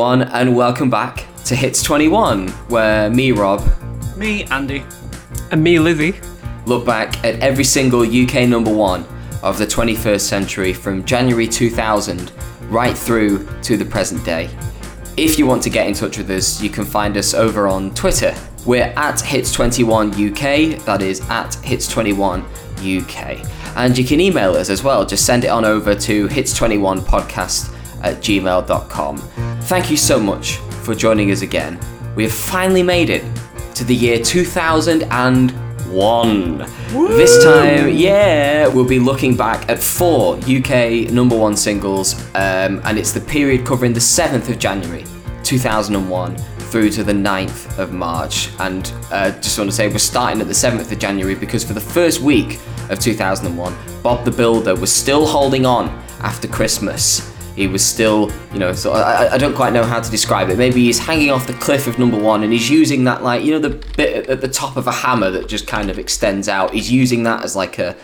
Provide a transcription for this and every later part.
everyone, and welcome back to Hits 21, where me, Rob, Me, Andy. And me, Lizzie. look back at every single UK number one of the 21st century from January 2000 right through to the present day. If you want to get in touch with us, you can find us over on Twitter. We're at Hits21UK, that is at Hits21UK. And you can email us as well, just send it on over to Hits21podcast at gmail.com. Thank you so much for joining us again. We have finally made it to the year 2001. This time, yeah, we'll be looking back at four UK number one singles, um, and it's the period covering the 7th of January 2001 through to the 9th of March. And uh, just want to say, we're starting at the 7th of January because for the first week of 2001, Bob the Builder was still holding on after Christmas. He was still, you know, so I, I don't quite know how to describe it. Maybe he's hanging off the cliff of number one and he's using that, like, you know, the bit at the top of a hammer that just kind of extends out. He's using that as like a,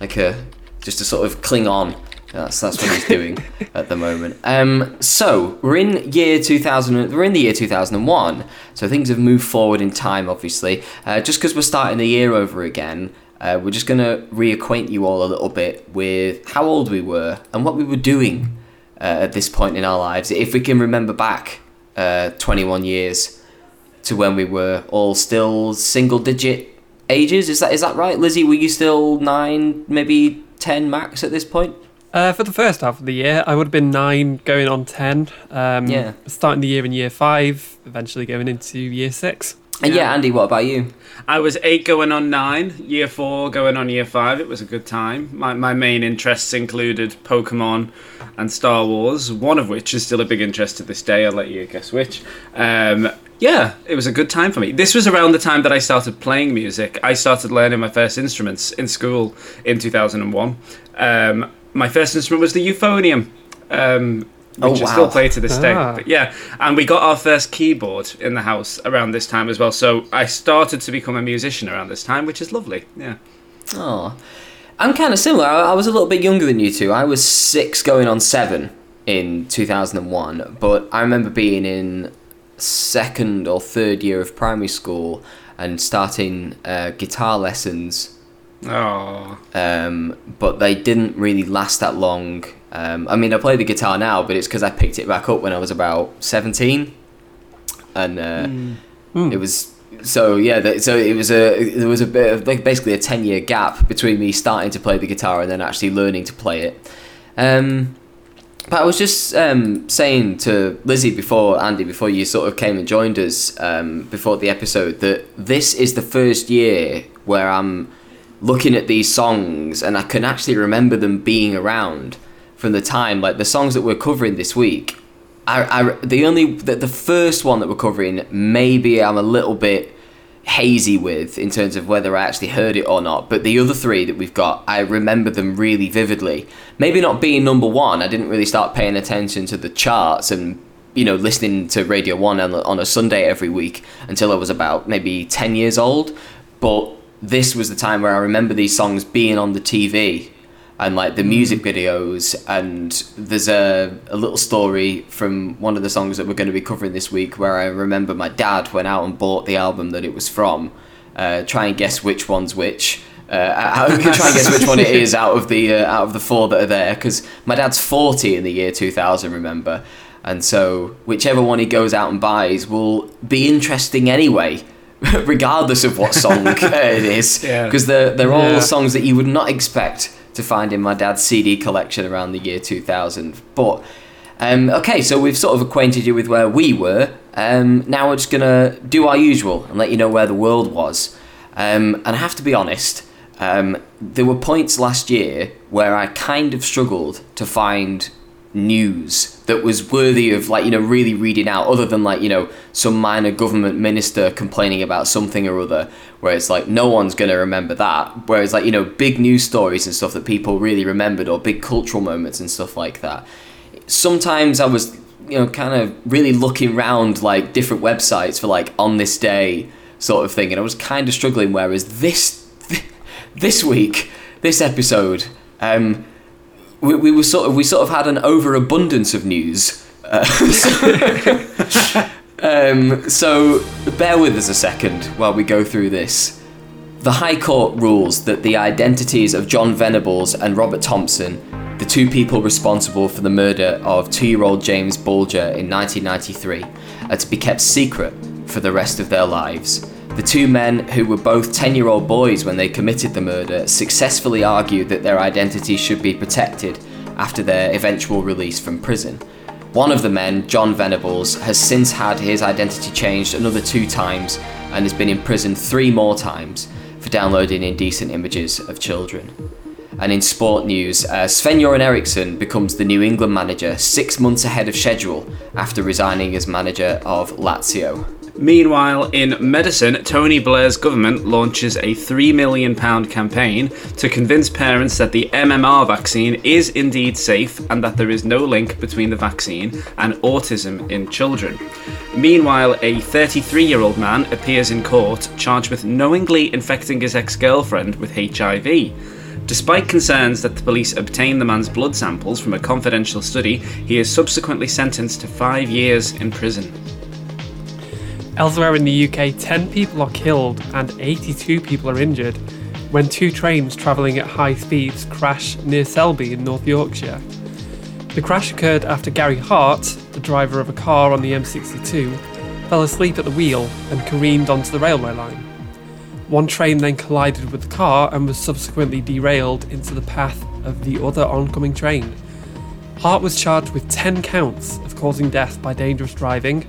like a, just to sort of cling on. That's that's what he's doing at the moment. Um, so we're in year 2000. We're in the year 2001. So things have moved forward in time, obviously. Uh, just because we're starting the year over again, uh, we're just gonna reacquaint you all a little bit with how old we were and what we were doing at this point in our lives. If we can remember back uh, 21 years to when we were all still single digit ages. Is that is that right, Lizzie? Were you still nine, maybe ten max at this point? Uh, for the first half of the year, I would have been nine, going on ten. Um, Yeah. Starting the year in year five, eventually going into year six. And yeah. Yeah. Andy, what about you? I was eight going on nine, year four going on year five. It was a good time. My, my main interests included Pokemon and Star Wars, one of which is still a big interest to this day. I'll let you guess which. Um, yeah, it was a good time for me. This was around the time that I started playing music. I started learning my first instruments in school in 2001. Um, my first instrument was the euphonium. Um, Oh, which I still play to this day. Ah. But yeah, and we got our first keyboard in the house around this time as well. So I started to become a musician around this time, which is lovely. Yeah. Oh, I'm kind of similar. I, I was a little bit younger than you two. I was six, going on seven in 2001. But I remember being in second or third year of primary school and starting uh, guitar lessons Oh. um, but they didn't really last that long. Um, I mean, I play the guitar now, but it's because I picked it back up when I was about seventeen, and uh, it was so yeah. That, so it was a there was a bit of like basically a ten year gap between me starting to play the guitar and then actually learning to play it. Um, but I was just um, saying to Lizzie before Andy, before you sort of came and joined us um, before the episode, that this is the first year where I'm looking at these songs and I can actually remember them being around from the time. Like the songs that we're covering this week, I, the only the, the first one that we're covering, maybe I'm a little bit hazy with in terms of whether I actually heard it or not. But the other three that we've got, I remember them really vividly. Maybe not being number one, I didn't really start paying attention to the charts and you know listening to Radio One on, on a Sunday every week until I was about maybe ten years old. But this was the time where I remember these songs being on the TV and like the music videos and there's a, a little story from one of the songs that we're going to be covering this week where i remember my dad went out and bought the album that it was from uh, try and guess which one's which uh, we can try and guess which one it is out of the uh, out of the four that are there because my dad's 40 in the year 2000 remember and so whichever one he goes out and buys will be interesting anyway regardless of what song it is Yeah. because they're, they're all Yeah. songs that you would not expect to find in my dad's CD collection around the year 2000. But, um, okay, so we've sort of acquainted you with where we were. Um, now we're just to do our usual and let you know where the world was. Um, and I have to be honest, um, there were points last year where I kind of struggled to find news that was worthy of like you know really reading out other than like you know some minor government minister complaining about something or other where it's like no one's going to remember that. Whereas like you know big news stories and stuff that people really remembered or big cultural moments and stuff like that. Sometimes i was you know kind of really looking around like different websites for like on this day sort of thing and i was kind of struggling whereas this this week this episode um we, we were sort of we sort of had an overabundance of news. Uh, so, um, so bear with us a second while we go through this. The High Court rules that the identities of John Venables and Robert Thompson, the two people responsible for the murder of two-year-old James Bulger in 1993, are to be kept secret for the rest of their lives. The two men, who were both 10 year old boys when they committed the murder, successfully argued that their identities should be protected after their eventual release from prison. One of the men, John Venables, has since had his identity changed another two times and has been imprisoned three more times for downloading indecent images of children. And in sport news, uh, Sven Göran Eriksson becomes the New England manager six months ahead of schedule after resigning as manager of Lazio. Meanwhile, in medicine, Tony Blair's government launches a £3 million campaign to convince parents that the MMR vaccine is indeed safe and that there is no link between the vaccine and autism in children. Meanwhile, a 33 year old man appears in court charged with knowingly infecting his ex girlfriend with HIV. Despite concerns that the police obtained the man's blood samples from a confidential study, he is subsequently sentenced to five years in prison. Elsewhere in the UK, 10 people are killed and 82 people are injured when two trains travelling at high speeds crash near Selby in North Yorkshire. The crash occurred after Gary Hart, the driver of a car on the M62, fell asleep at the wheel and careened onto the railway line. One train then collided with the car and was subsequently derailed into the path of the other oncoming train. Hart was charged with 10 counts of causing death by dangerous driving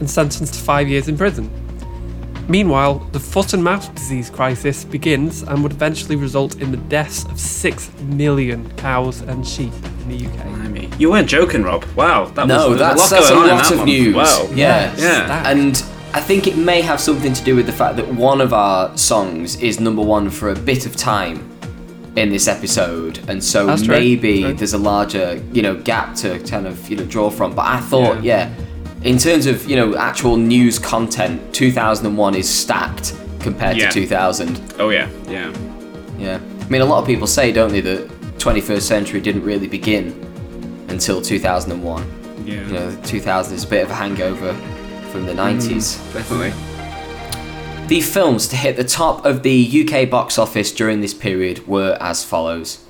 and sentenced to five years in prison. Meanwhile, the foot and mouth disease crisis begins and would eventually result in the deaths of 6 million cows and sheep in the UK. Blimey. You weren't joking, Rob. Wow, that No, was that's, a lot that's a going on in lot that of one. news. Wow. Yeah. Yeah. And I think it may have something to do with the fact that one of our songs is number one for a bit of time in this episode, and so That's maybe True. there's a larger, you know, gap to kind of you know draw from. But I thought, yeah. In terms of you know actual news content, 2001 is stacked compared Yeah. to 2000. Oh yeah, yeah. Yeah, I mean, a lot of people say, don't they, that 21st century didn't really begin until 2001. Yeah. You know, 2000 is a bit of a hangover from the 90s. Definitely. The films to hit the top of the UK box office during this period were as follows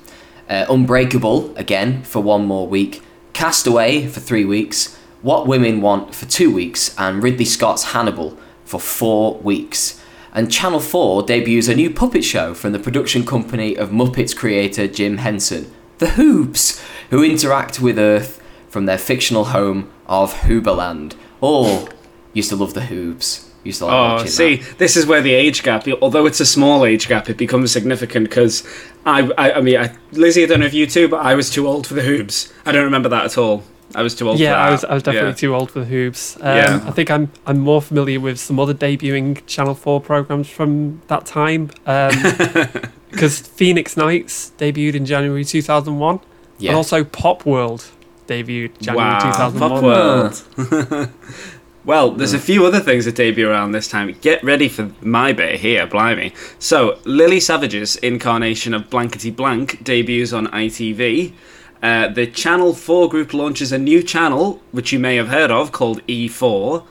uh, Unbreakable, again, for one more week, Castaway for three weeks, What Women Want for two weeks, and Ridley Scott's Hannibal for four weeks. And Channel 4 debuts a new puppet show from the production company of Muppets creator Jim Henson, The Hoobs, who interact with Earth from their fictional home of Hooberland. All used to love The Hoobs. Used to like Oh, see, that. this is where the age gap, although it's a small age gap, it becomes significant because I, I, I mean, I, Lizzie, I don't know if you too, but I was too old for the Hoobs. I don't remember that at all. I was too old. Yeah. I was, I was definitely Yeah. too old for the Hoobs. Um, Yeah. I think I'm I'm more familiar with some other debuting Channel Four programs from that time. Because Phoenix Nights debuted in January 2001, Yeah. and also Pop World debuted January Wow, 2001. Pop World. well, there's a few other things that debut around this time. Get ready for my bit here, blimey. So, Lily Savage's incarnation of Blankety Blank debuts on ITV. Uh, the Channel 4 group launches a new channel, which you may have heard of, called E4.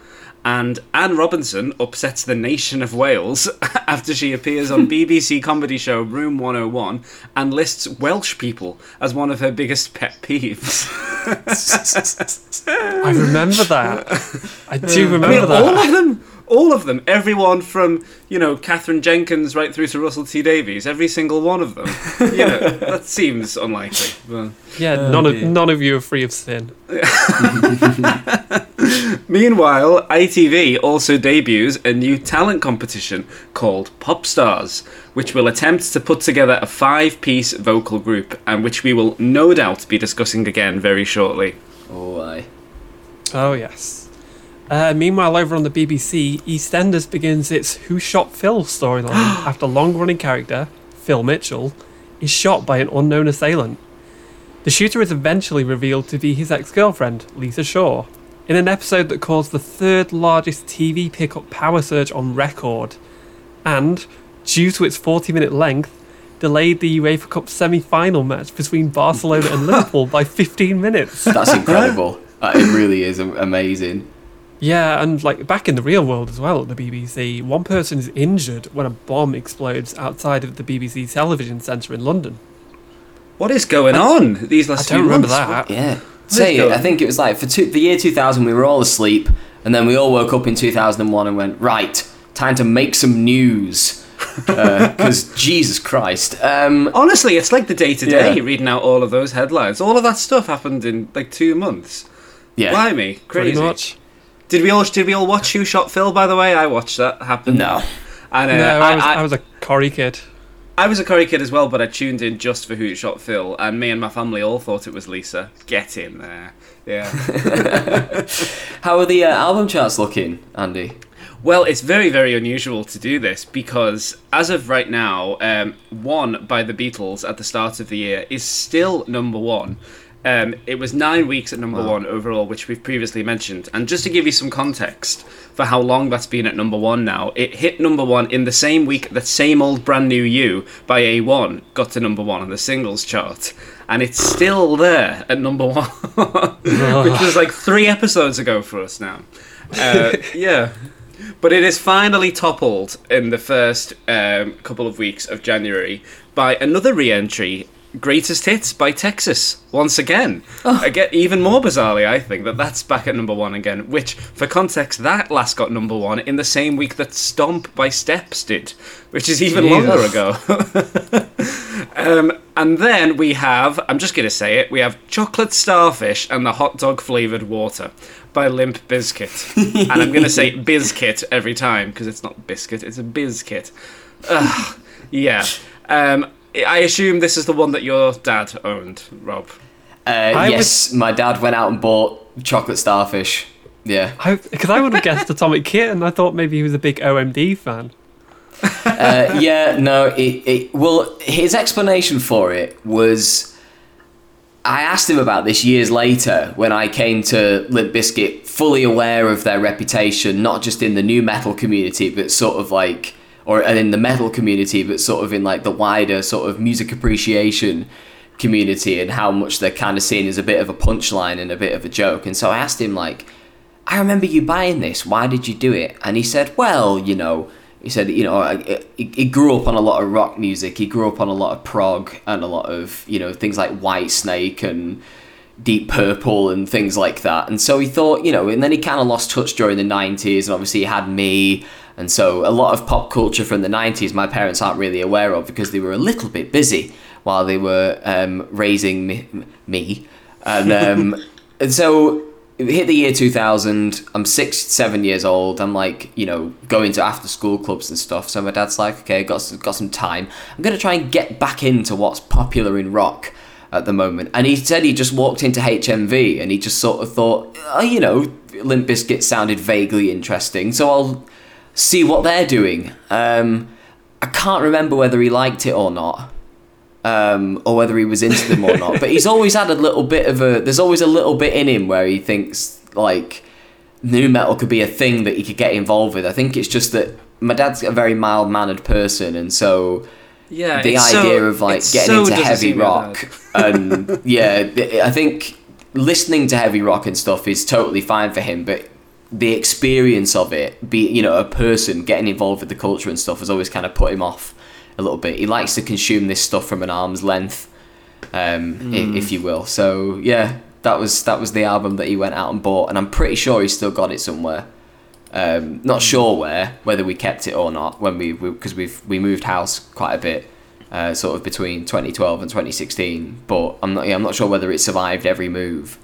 And Anne Robinson upsets the nation of Wales after she appears on BBC comedy show Room 101 and lists Welsh people as one of her biggest pet peeves. I remember that. I do I remember mean, that. all of them, all of them, everyone from you know Katherine Jenkins right through to Russell T Davies, every single one of them. You know, that seems unlikely. But. yeah, Oh, none of none of you are free of sin. Meanwhile, ITV also debuts a new talent competition called Pop Stars, which will attempt to put together a five-piece vocal group, and which we will no doubt be discussing again very shortly. Oh, aye. Oh yes. Uh, meanwhile, over on the BBC, EastEnders begins its "Who Shot Phil" storyline after long-running character Phil Mitchell is shot by an unknown assailant. The shooter is eventually revealed to be his ex-girlfriend, Lisa Shaw, in an episode that caused the third largest TV pickup power surge on record. And, due to its 40 minute length, delayed the UEFA Cup semi-final match between Barcelona and Liverpool by 15 minutes. That's incredible. It really is amazing. Yeah, and like back in the real world as well at the BBC, one person is injured when a bomb explodes outside of the BBC television centre in London. What is going on these last I last don't remember months? that. Yeah. Say it. I think it was like for two, the year 2000, we were all asleep, and then we all woke up in 2001 and went, right, time to make some news. Because Jesus Christ. Um, Honestly, it's like the day to day reading out all of those headlines. All of that stuff happened in like two months. yeah. Blimey, Pretty much. Did we all did we all watch Who Shot Phil? By the way, I watched that happen. No. and uh, no, I, I, was, I, I was a Corrie kid. I was a Corrie kid as well, but I tuned in just for Who Shot Phil, and me and my family all thought it was Lisa. Get in there, yeah. How are the uh, album charts looking, Andy? Well, it's very, very unusual to do this because, as of right now, um, One by the Beatles at the start of the year is still number one. Um, it was nine weeks at number one overall, which we've previously mentioned. And just to give you some context for how long that's been at number one now, it hit number one in the same week that Same Old Brand New You by A1 got to number one on the singles chart. And it's still there at number one, which was like three episodes ago for us now. Uh, yeah. But it is finally toppled in the first um, couple of weeks of January by another re-entry, Greatest Hits by Texas, once again. Again, even more bizarrely, I think that that's back at number one again. Which, for context, that last got number one in the same week that Stomp by Steps did, which is even Jesus. longer ago. Um, and then we have, I'm just going to say it, we have Chocolate Starfish and the Hot Dog Flavoured Water by Limp Bizkit. and I'm going to say Bizkit every time because it's not biscuit, it's a Bizkit. Ugh, yeah. Um, I assume this is the one that your dad owned, Rob. Uh, yes, my dad went out and bought chocolate starfish. Yeah. Because I, would have guessed Atomic Kitten. I thought maybe he was a big OMD fan. Uh, yeah, no, it, it, well, his explanation for it was I asked him about this years later when I came to Limp Bizkit fully aware of their reputation, not just in the nu metal community, but sort of like, or in the metal community, but sort of in like the wider sort of music appreciation community and how much they're kind of seen as a bit of a punchline and a bit of a joke. And so I asked him, like, I remember you buying this. Why did you do it? And he said, well, you know, he said, you know, he grew up on a lot of rock music. He grew up on a lot of prog and a lot of, you know, things like Whitesnake and Deep Purple and things like that. And so he thought, you know, and then he kind of lost touch during the 90s. And obviously he had me. And so a lot of pop culture from the 90s my parents aren't really aware of because they were a little bit busy while they were um, raising me. me. And, um, and so it hit the year 2000 i'm six seven years old i'm like you know going to after school clubs and stuff so my dad's like okay got got some time i'm going to try and get back into what's popular in rock at the moment and he said he just walked into hmv and he just sort of thought oh, you know limp Bizkit sounded vaguely interesting so i'll see what they're doing um, i can't remember whether he liked it or not um, or whether he was into them or not. But he's always had a little bit of a. There's always a little bit in him where he thinks like nu metal could be a thing that he could get involved with. I think it's just that my dad's a very mild mannered person, and so Yeah, the idea so- of like getting so into heavy rock and yeah, I think listening to heavy rock and stuff is totally fine for him, but the experience of it, be you know a person getting involved with the culture and stuff, has always kind of put him off a little bit. He likes to consume this stuff from an arm's length, um, i- if you will. So yeah, that was that was the album that he went out and bought, and I'm pretty sure he's still got it somewhere. Um, not sure where, whether we kept it or not when we because we, have we moved house quite a bit, uh, sort of between 2012 and 2016. But I'm not yeah, I'm not sure whether it survived every move.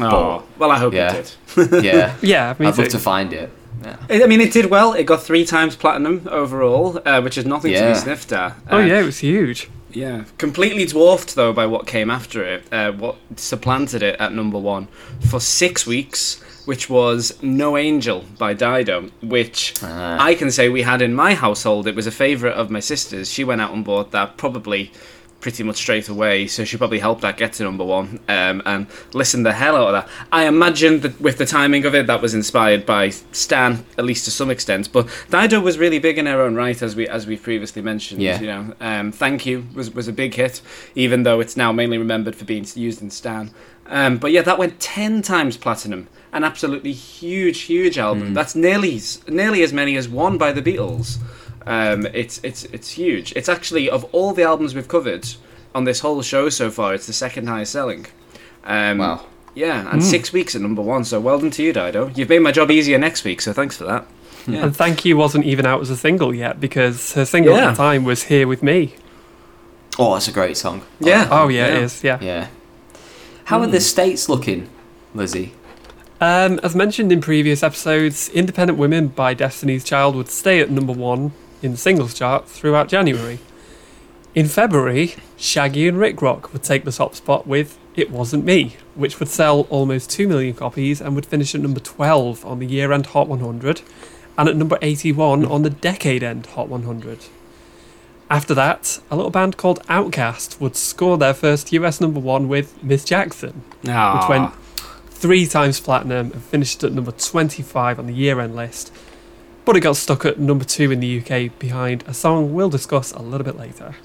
Oh, well, I hope Yeah. it did. Yeah, Yeah, me I'd too. love to find it. Yeah. I mean, it did well. It got three times platinum overall, uh, which is nothing to Yeah. be sniffed at. oh Uh, yeah, it was huge. Yeah, completely dwarfed though by what came after it. Uh, what supplanted it at number one for six weeks, which was "No Angel" by Dido, which Ah. I can say we had in my household. It was a favourite of my sister's. She went out and bought that probably pretty much straight away, so she probably helped that get to number one um, and listen the hell out of that. I imagine that with the timing of it, that was inspired by Stan, at least to some extent. But Dido was really big in her own right, as we as we previously mentioned. Yeah. You know, um, Thank You was was a big hit, even though it's now mainly remembered for being used in Stan. Um, but yeah, that went ten times platinum. An absolutely huge, huge album. That's nearly nearly as many as one by the Beatles. Um, it's it's it's huge. It's actually of all the albums we've covered on this whole show so far, it's the second highest selling. Um, Wow. Yeah, and six weeks at number one. So well done to you, Dido. You've made my job easier next week. So thanks for that. Yeah. And Thank You wasn't even out as a single yet because her single Yeah. at the time was Here With Me. Oh, that's a great song. Yeah. Oh, yeah, Yeah. it is, yeah. Yeah. How are the states looking, Lizzie? Um, as mentioned in previous episodes, Independent Women by Destiny's Child would stay at number one in the singles chart throughout January. In February, Shaggy and Rikrok would take the top spot with It Wasn't Me, which would sell almost 2 million copies and would finish at number 12 on the year end Hot 100 and at number 81 on the decade end Hot 100. After that, a little band called Outkast would score their first US number one with Miss Jackson, Aw. which went three times platinum and finished at number 25 on the year end list. But it got stuck at number two in the UK behind a song we'll discuss a little bit later.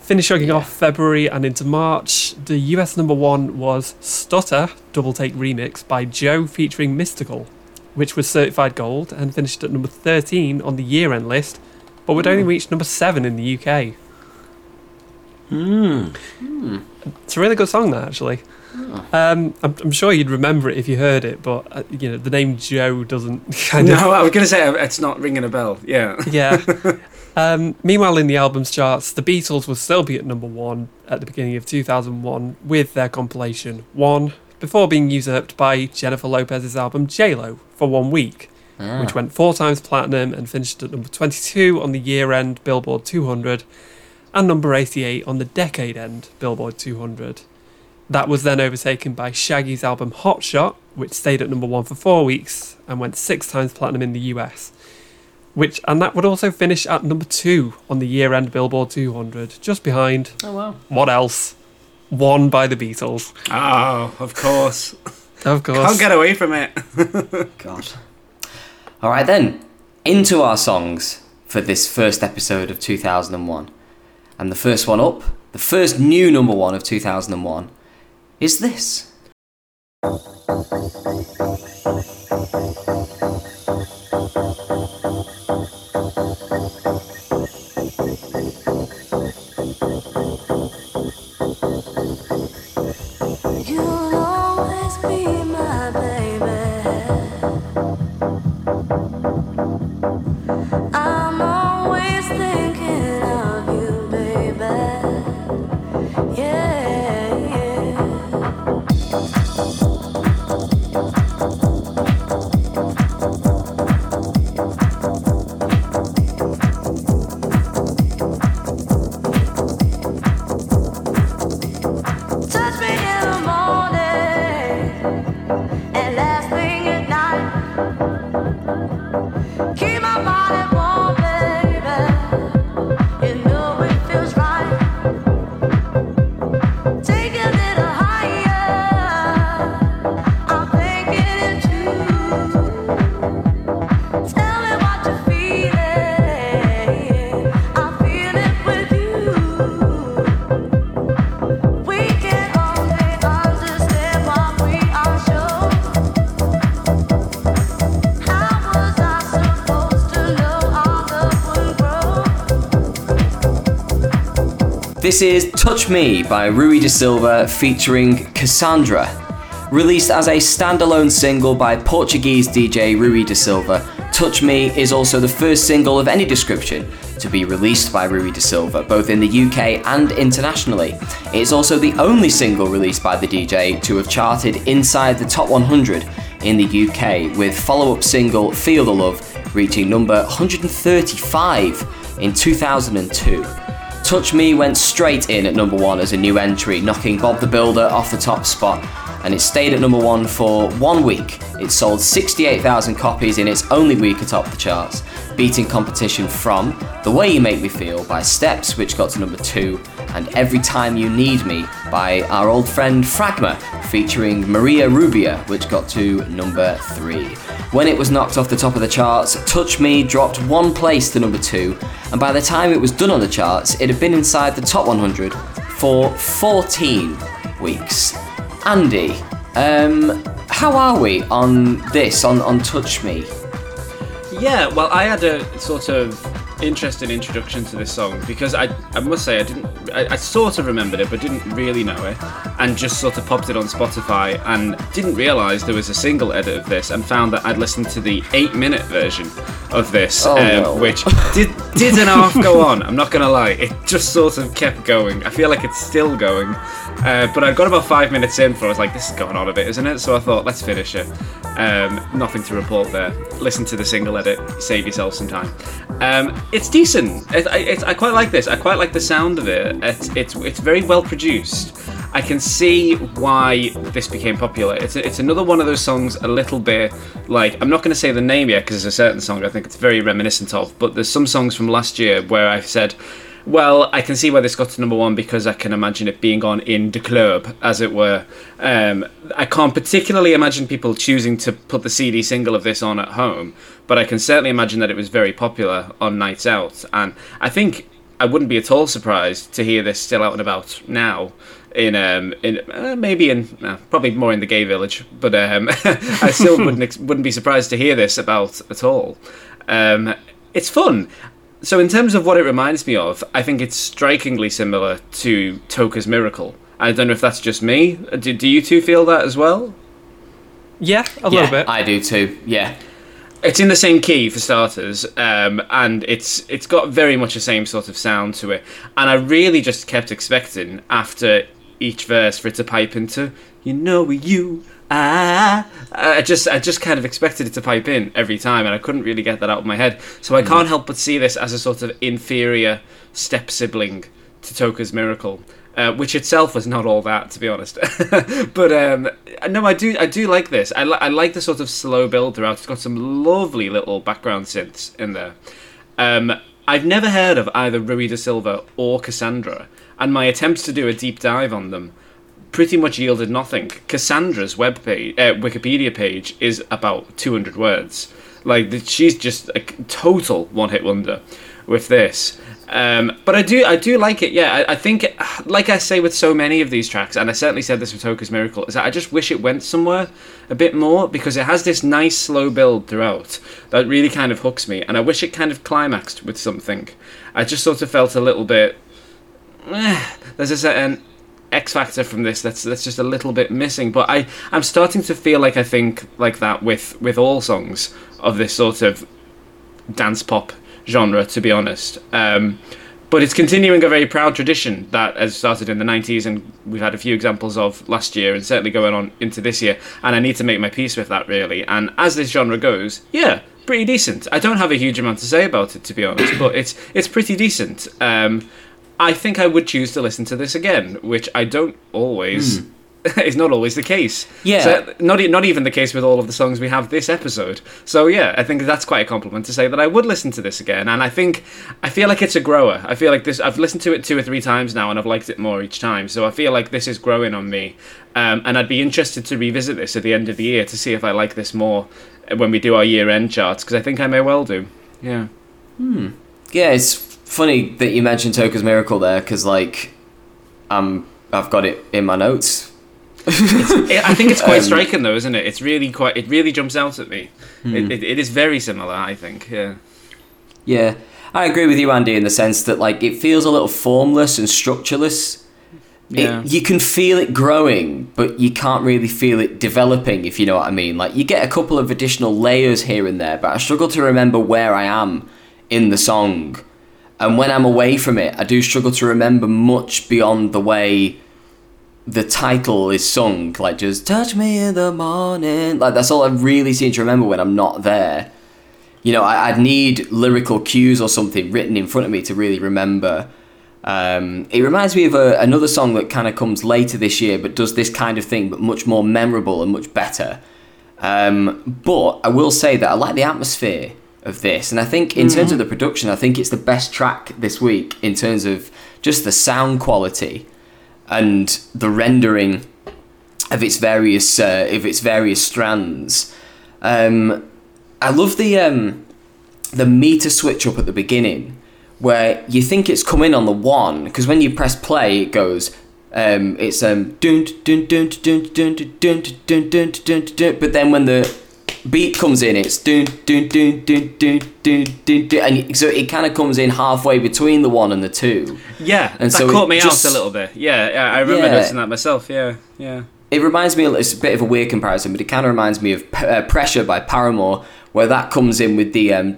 Finishing off February and into March, the US number one was Stutter Double Take Remix by Joe featuring Mystikal, which was certified gold and finished at number 13 on the year end list, but would only hmm. reach number 7 in the UK. Hmm. It's a really good song, that actually. Um, I'm, I'm sure you'd remember it if you heard it, but uh, you know the name Joe doesn't kind of No, I was going to say it's not ringing a bell. Yeah. yeah. Um, meanwhile, in the albums charts, the Beatles would still be at number one at the beginning of 2001 with their compilation One, before being usurped by Jennifer Lopez's album J-Lo for one week, which went four times platinum and finished at number 22 on the year-end Billboard 200 and number 88 on the decade-end Billboard 200. That was then overtaken by Shaggy's album Hot Shot, which stayed at number one for four weeks and went six times platinum in the US which and that would also finish at number two on the year-end Billboard 200, just behind Oh wow. what else? One by the Beatles, Oh, of course. of course. Can't get away from it. God. All right then, into our songs for this first episode of 2001. And the first one up, the first new number one of 2001, is this. This is Touch Me by Rui Da Silva featuring Cassandra. Released as a standalone single by Portuguese DJ Rui Da Silva, Touch Me is also the first single of any description to be released by Rui Da Silva, both in the UK and internationally. It is also the only single released by the DJ to have charted inside the top 100 in the UK, with follow up single Feel the Love reaching number 135 in 2002. Touch Me went straight in at number one as a new entry, knocking Bob the Builder off the top spot, and it stayed at number one for one week. It sold 68,000 copies in its only week atop the charts, beating competition from The Way You Make Me Feel by Steps, which got to number two, and Every Time You Need Me by our old friend Fragma, featuring Maria Rubia, which got to number three. When it was knocked off the top of the charts, Touch Me dropped one place to number two, and by the time it was done on the charts, it had been inside the top 100 for 14 weeks. Andy, um, how are we on this, on, on Touch Me? Yeah, well, I had a sort of interesting introduction to this song because I, I must say I didn't I, I, sort of remembered it but didn't really know it and just sort of popped it on Spotify and didn't realise there was a single edit of this and found that I'd listened to the eight minute version of this Oh, um, no. which did did an half go on I'm not gonna lie. It just sort of kept going. I feel like it's still going uh, but I got about five minutes in before I was like this is going on a bit isn't it so I thought let's finish it um, nothing to report there listen to the single edit save yourself some time um, it's decent. It, I, it's, I quite like this. I quite like the sound of it. It's it's, it's very well produced. I can see why this became popular. It's, it's another one of those songs, a little bit like I'm not going to say the name yet because there's a certain song I think it's very reminiscent of. But there's some songs from last year where I said, well, I can see why this got to number one because I can imagine it being on in the club, as it were. Um, I can't particularly imagine people choosing to put the CD single of this on at home, but I can certainly imagine that it was very popular on nights out. And I think I wouldn't be at all surprised to hear this still out and about now. In um in uh, maybe in uh, probably more in the gay village, but um I still wouldn't ex- wouldn't be surprised to hear this about at all. Um, it's fun. So in terms of what it reminds me of, I think it's strikingly similar to Toca's Miracle. I don't know if that's just me. Do, do you two feel that as well? Yeah, a yeah, little bit. I do too. Yeah. It's in the same key for starters, um, and it's it's got very much the same sort of sound to it. And I really just kept expecting after each verse for it to pipe into, you know you ah. I just I just kind of expected it to pipe in every time, and I couldn't really get that out of my head. So I can't help but see this as a sort of inferior step sibling to Toca's Miracle. Uh, which itself was not all that, to be honest. but um, no, I do, I do like this. I, li- I like the sort of slow build throughout. It's got some lovely little background synths in there. Um, I've never heard of either Rui da Silva or Cassandra, and my attempts to do a deep dive on them pretty much yielded nothing. Cassandra's web page, uh, Wikipedia page is about 200 words. Like she's just a total one-hit wonder with this. Um, but I do, I do like it. Yeah, I, I think, like I say with so many of these tracks, and I certainly said this with Toca's Miracle, is that I just wish it went somewhere a bit more because it has this nice slow build throughout that really kind of hooks me, and I wish it kind of climaxed with something. I just sort of felt a little bit. eh, there's a certain X factor from this that's that's just a little bit missing. But I I'm starting to feel like I think like that with with all songs of this sort of dance pop genre, to be honest. Um, but it's continuing a very proud tradition that has started in the 90s and we've had a few examples of last year and certainly going on into this year and i need to make my peace with that really and as this genre goes yeah pretty decent i don't have a huge amount to say about it to be honest but it's it's pretty decent um, i think i would choose to listen to this again which i don't always is not always the case Yeah. so not not even the case with all of the songs we have this episode. So yeah, I think that's quite a compliment to say that I would listen to this again, and I think I feel like it's a grower. I feel like this. I've listened to it two or three times now, and I've liked it more each time. So I feel like this is growing on me, um, and I'd be interested to revisit this at the end of the year to see if I like this more when we do our year-end charts because I think I may well do. Yeah. Hmm. Yeah, it's funny that you mentioned Toca's Miracle there because, like, um, I've got it in my notes. It- I think it's quite Um, striking though, isn't it? It's really quite. It really jumps out at me. Hmm. It, it, it is very similar. I think. Yeah. Yeah, I agree with you, Andy, in the sense that like it feels a little formless and structureless. It- Yeah. you can feel it growing, but you can't really feel it developing, if you know what I mean. Like you get a couple of additional layers here and there, but I struggle to remember where I am in the song. And when I'm away from it, I do struggle to remember much beyond the way the title is sung. Like just touch me in the morning. Like that's all I really seem to remember when I'm not there you know, I, I'd need lyrical cues or something written in front of me to really remember. Um, it reminds me of a, another song that kind of comes later this year, but does this kind of thing, but much more memorable and much better. Um, but I will say that I like the atmosphere of this. And I think in mm-hmm. terms of the production, I think it's the best track this week in terms of just the sound quality and the rendering of its various uh, of its various strands. Um, I love the um, the meter switch up at the beginning where you think it's coming on the one because when you press play, it goes. Um, it's um, but then when the beat comes in it's dun dun dun dun dun dun dun, dun and so it kind of comes in halfway between the one and the two Yeah, And that so caught me just- out a little bit. Yeah, yeah I remember Yeah. noticing that myself. Yeah, yeah. it reminds me it's a bit of a weird comparison but it kind of reminds me of P- uh, pressure by paramore where that comes in with the um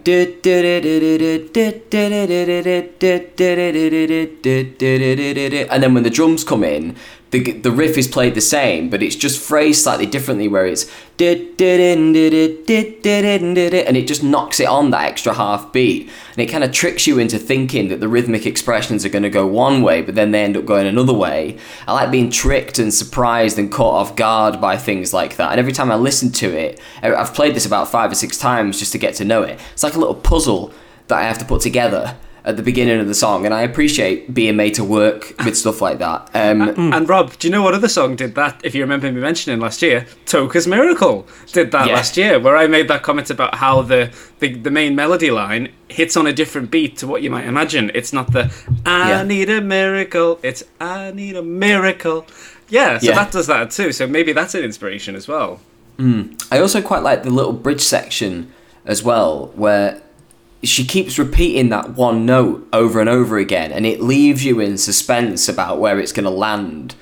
and then when the drums come in the, the riff is played the same but it's just phrased slightly differently where it's and it just knocks it on that extra half beat. And it kind of tricks you into thinking that the rhythmic expressions are going to go one way but then they end up going another way. I like being tricked and surprised and caught off guard by things like that and every time i listen to it i've played this about five or six times just to get to know it. It's like a little puzzle that i have to put together at the beginning of the song and i appreciate being made to work with stuff like that um, And Rob, do you know what other song did that? If you remember me mentioning last year, Toca's Miracle did that Yeah. last year, where I made that comment about how the, the the main melody line hits on a different beat to what you might imagine. It's not the I Yeah. need a miracle. It's I need a miracle. Yeah, so Yeah. that does that too. So maybe that's an inspiration as well. I also quite like the little bridge section as well, where she keeps repeating that one note over and over again, and it leaves you in suspense about where it's going to land.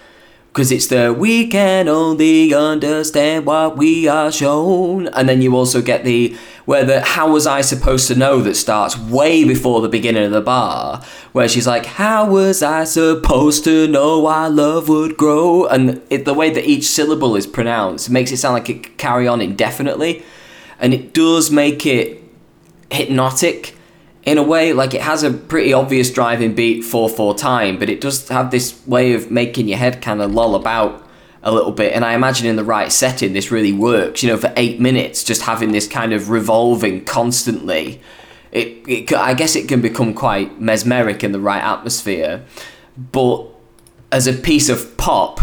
Because it's the we can only understand what we are shown, and then you also get the where the how was I supposed to know? that starts way before the beginning of the bar, where she's like, how was I supposed to know our love would grow, and it, the way that each syllable is pronounced makes it sound like it could carry on indefinitely, and it does make it hypnotic in a way. Like it has a pretty obvious driving beat 4-4 time but it does have this way of making your head kind of loll about a little bit. And i imagine in the right setting this really works. You know for eight minutes just having this kind of revolving constantly it, it i guess it can become quite mesmeric in the right atmosphere. But as a piece of pop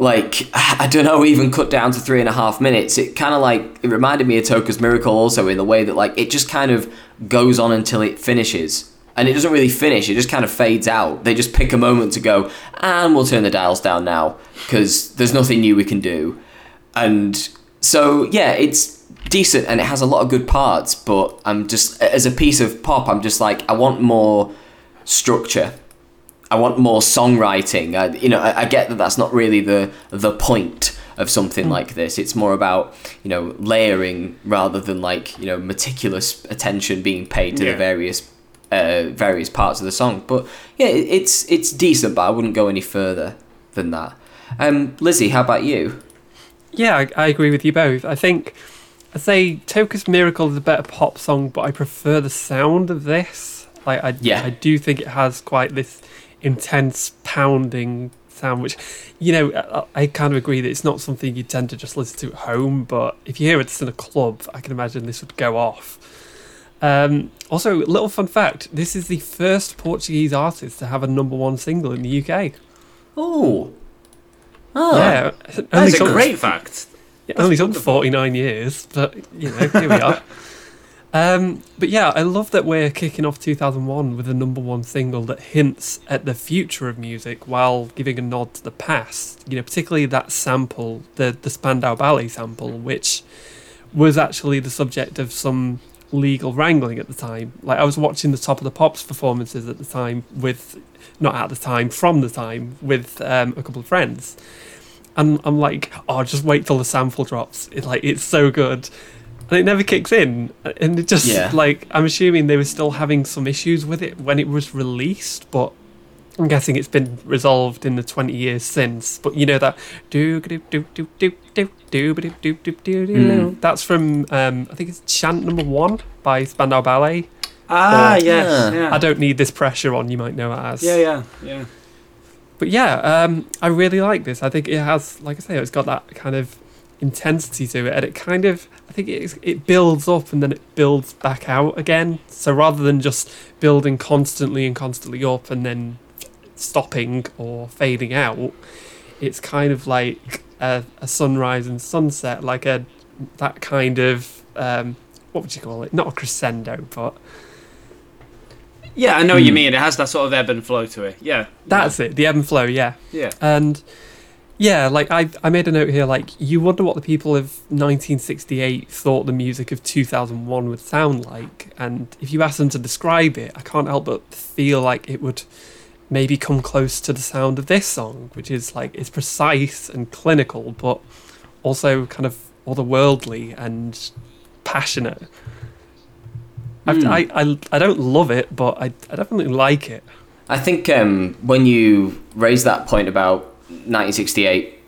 like I don't know, even cut down to three and a half minutes. It kind of like it reminded me of Toca's Miracle also in the way that like it just kind of goes on until it finishes, and it doesn't really finish. It just kind of fades out. They just pick a moment to go, and we'll turn the dials down now because there's nothing new we can do, and so yeah, it's decent and it has a lot of good parts. But I'm just as a piece of pop, I'm just like I want more structure. I want more songwriting. I, you know, I, I get that that's not really the the point of something like this. It's more about you know layering rather than like you know meticulous attention being paid to Yeah. the various uh, various parts of the song. But yeah, it, it's it's decent, but I wouldn't go any further than that. Um, Lizzie, how about you? Yeah, I, I agree with you both. I think I say Toca's Miracle is a better pop song, but I prefer the sound of this. Like I, Yeah. I do think it has quite this intense pounding sound, which you know I, I kind of agree that it's not something you tend to just listen to at home. But if you hear it in a club, I can imagine this would go off. Um, also, little fun fact: this is the first Portuguese artist to have a number one single in the UK. Oh, oh, yeah, That's a great fact. it only took 49 years, but you know, here we are. Um, but yeah, I love that we're kicking off 2001 with a number one single that hints at the future of music while giving a nod to the past. You know, particularly that sample, the the Spandau Ballet sample, which was actually the subject of some legal wrangling at the time. Like I was watching the Top of the Pops performances at the time with, not at the time, from the time with um, a couple of friends and I'm like, oh, just wait till the sample drops. It like it's so good, and it never kicks in, and it just Yeah. like I'm assuming they were still having some issues with it when it was released, but I'm guessing it's been resolved in the 20 years since. But you know that do do do do do do do do do do do do. That's from um, I think it's chant number one by Spandau Ballet. Ah, Uh, yes. Yeah. Yeah. I don't need this pressure on. You might know it as. Yeah, yeah, yeah. But yeah, um, I really like this. I think it has, like I say, it's got that kind of intensity to it, and it kind of I think it it builds up and then it builds back out again. So rather than just building constantly and constantly up and then stopping or fading out, it's kind of like a, a sunrise and sunset, like a that kind of um, what would you call it? Not a crescendo, but Yeah, I know what you Hmm. mean. It has that sort of ebb and flow to it. Yeah. that's it. The ebb and flow, yeah. Yeah. And yeah, like I, I made a note here, like you wonder what the people of 1968 thought the music of 2001 would sound like, and if you ask them to describe it, I can't help but feel like it would maybe come close to the sound of this song, which is like it's precise and clinical, but also kind of otherworldly and passionate. Hmm. I, I, I don't love it, but I, I definitely like it. I think um, when you raise that point about 1968,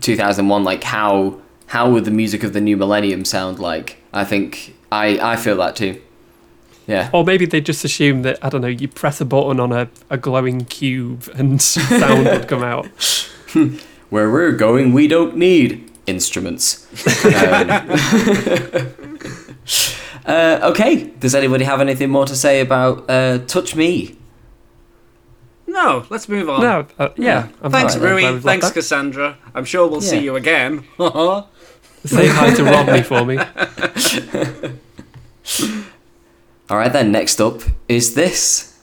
2001, like how how would the music of the new millennium sound like? I think I I feel that too. Yeah. Or maybe they just assume that, I don't know, you press a button on a, a glowing cube and sound would come out. Where we're going, we don't need instruments. Um, uh, okay. Does anybody have anything more to say about uh, "Touch Me"? No, let's move on. No, uh, yeah. I'm Thanks, fine Rui. where we've Thanks, Cassandra. I'm sure we'll see you again. Say hi to Rodney for me. All right, then. Next up is this.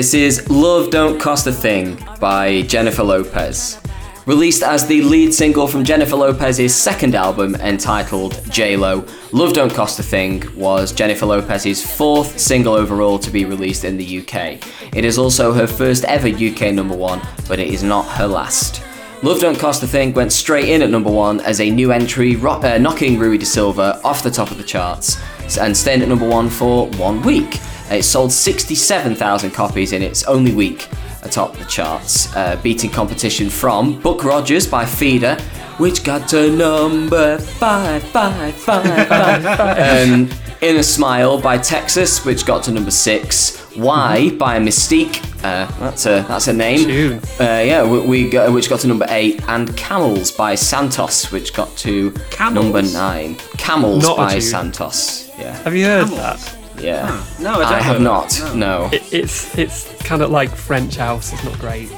This is Love Don't Cost a Thing by Jennifer Lopez. Released as the lead single from Jennifer Lopez's second album entitled J-Lo, Love Don't Cost a Thing was Jennifer Lopez's fourth single overall to be released in the UK. It is also her first ever UK number one, but it is not her last. Love Don't Cost a Thing went straight in at number one as a new entry, uh, knocking Rui Da Silva off the top of the charts and staying at number one for one week. It sold 67,000 copies in its only week atop the charts, uh, beating competition from Buck Rogers by Feeder, which got to number five, five, five, five, five. um, Inner Smile by Texas, which got to number six. Why by Mystikal, uh, that's a that's a name. Uh, yeah, we, we got, which got to number eight, and Camels by Santos, which got to Camels? number nine. Camels Not by. Santos. Yeah, Have you heard Camels. that? Yeah. No, I don't I have not. that. No. It, it's it's kind of like French house. It's not great.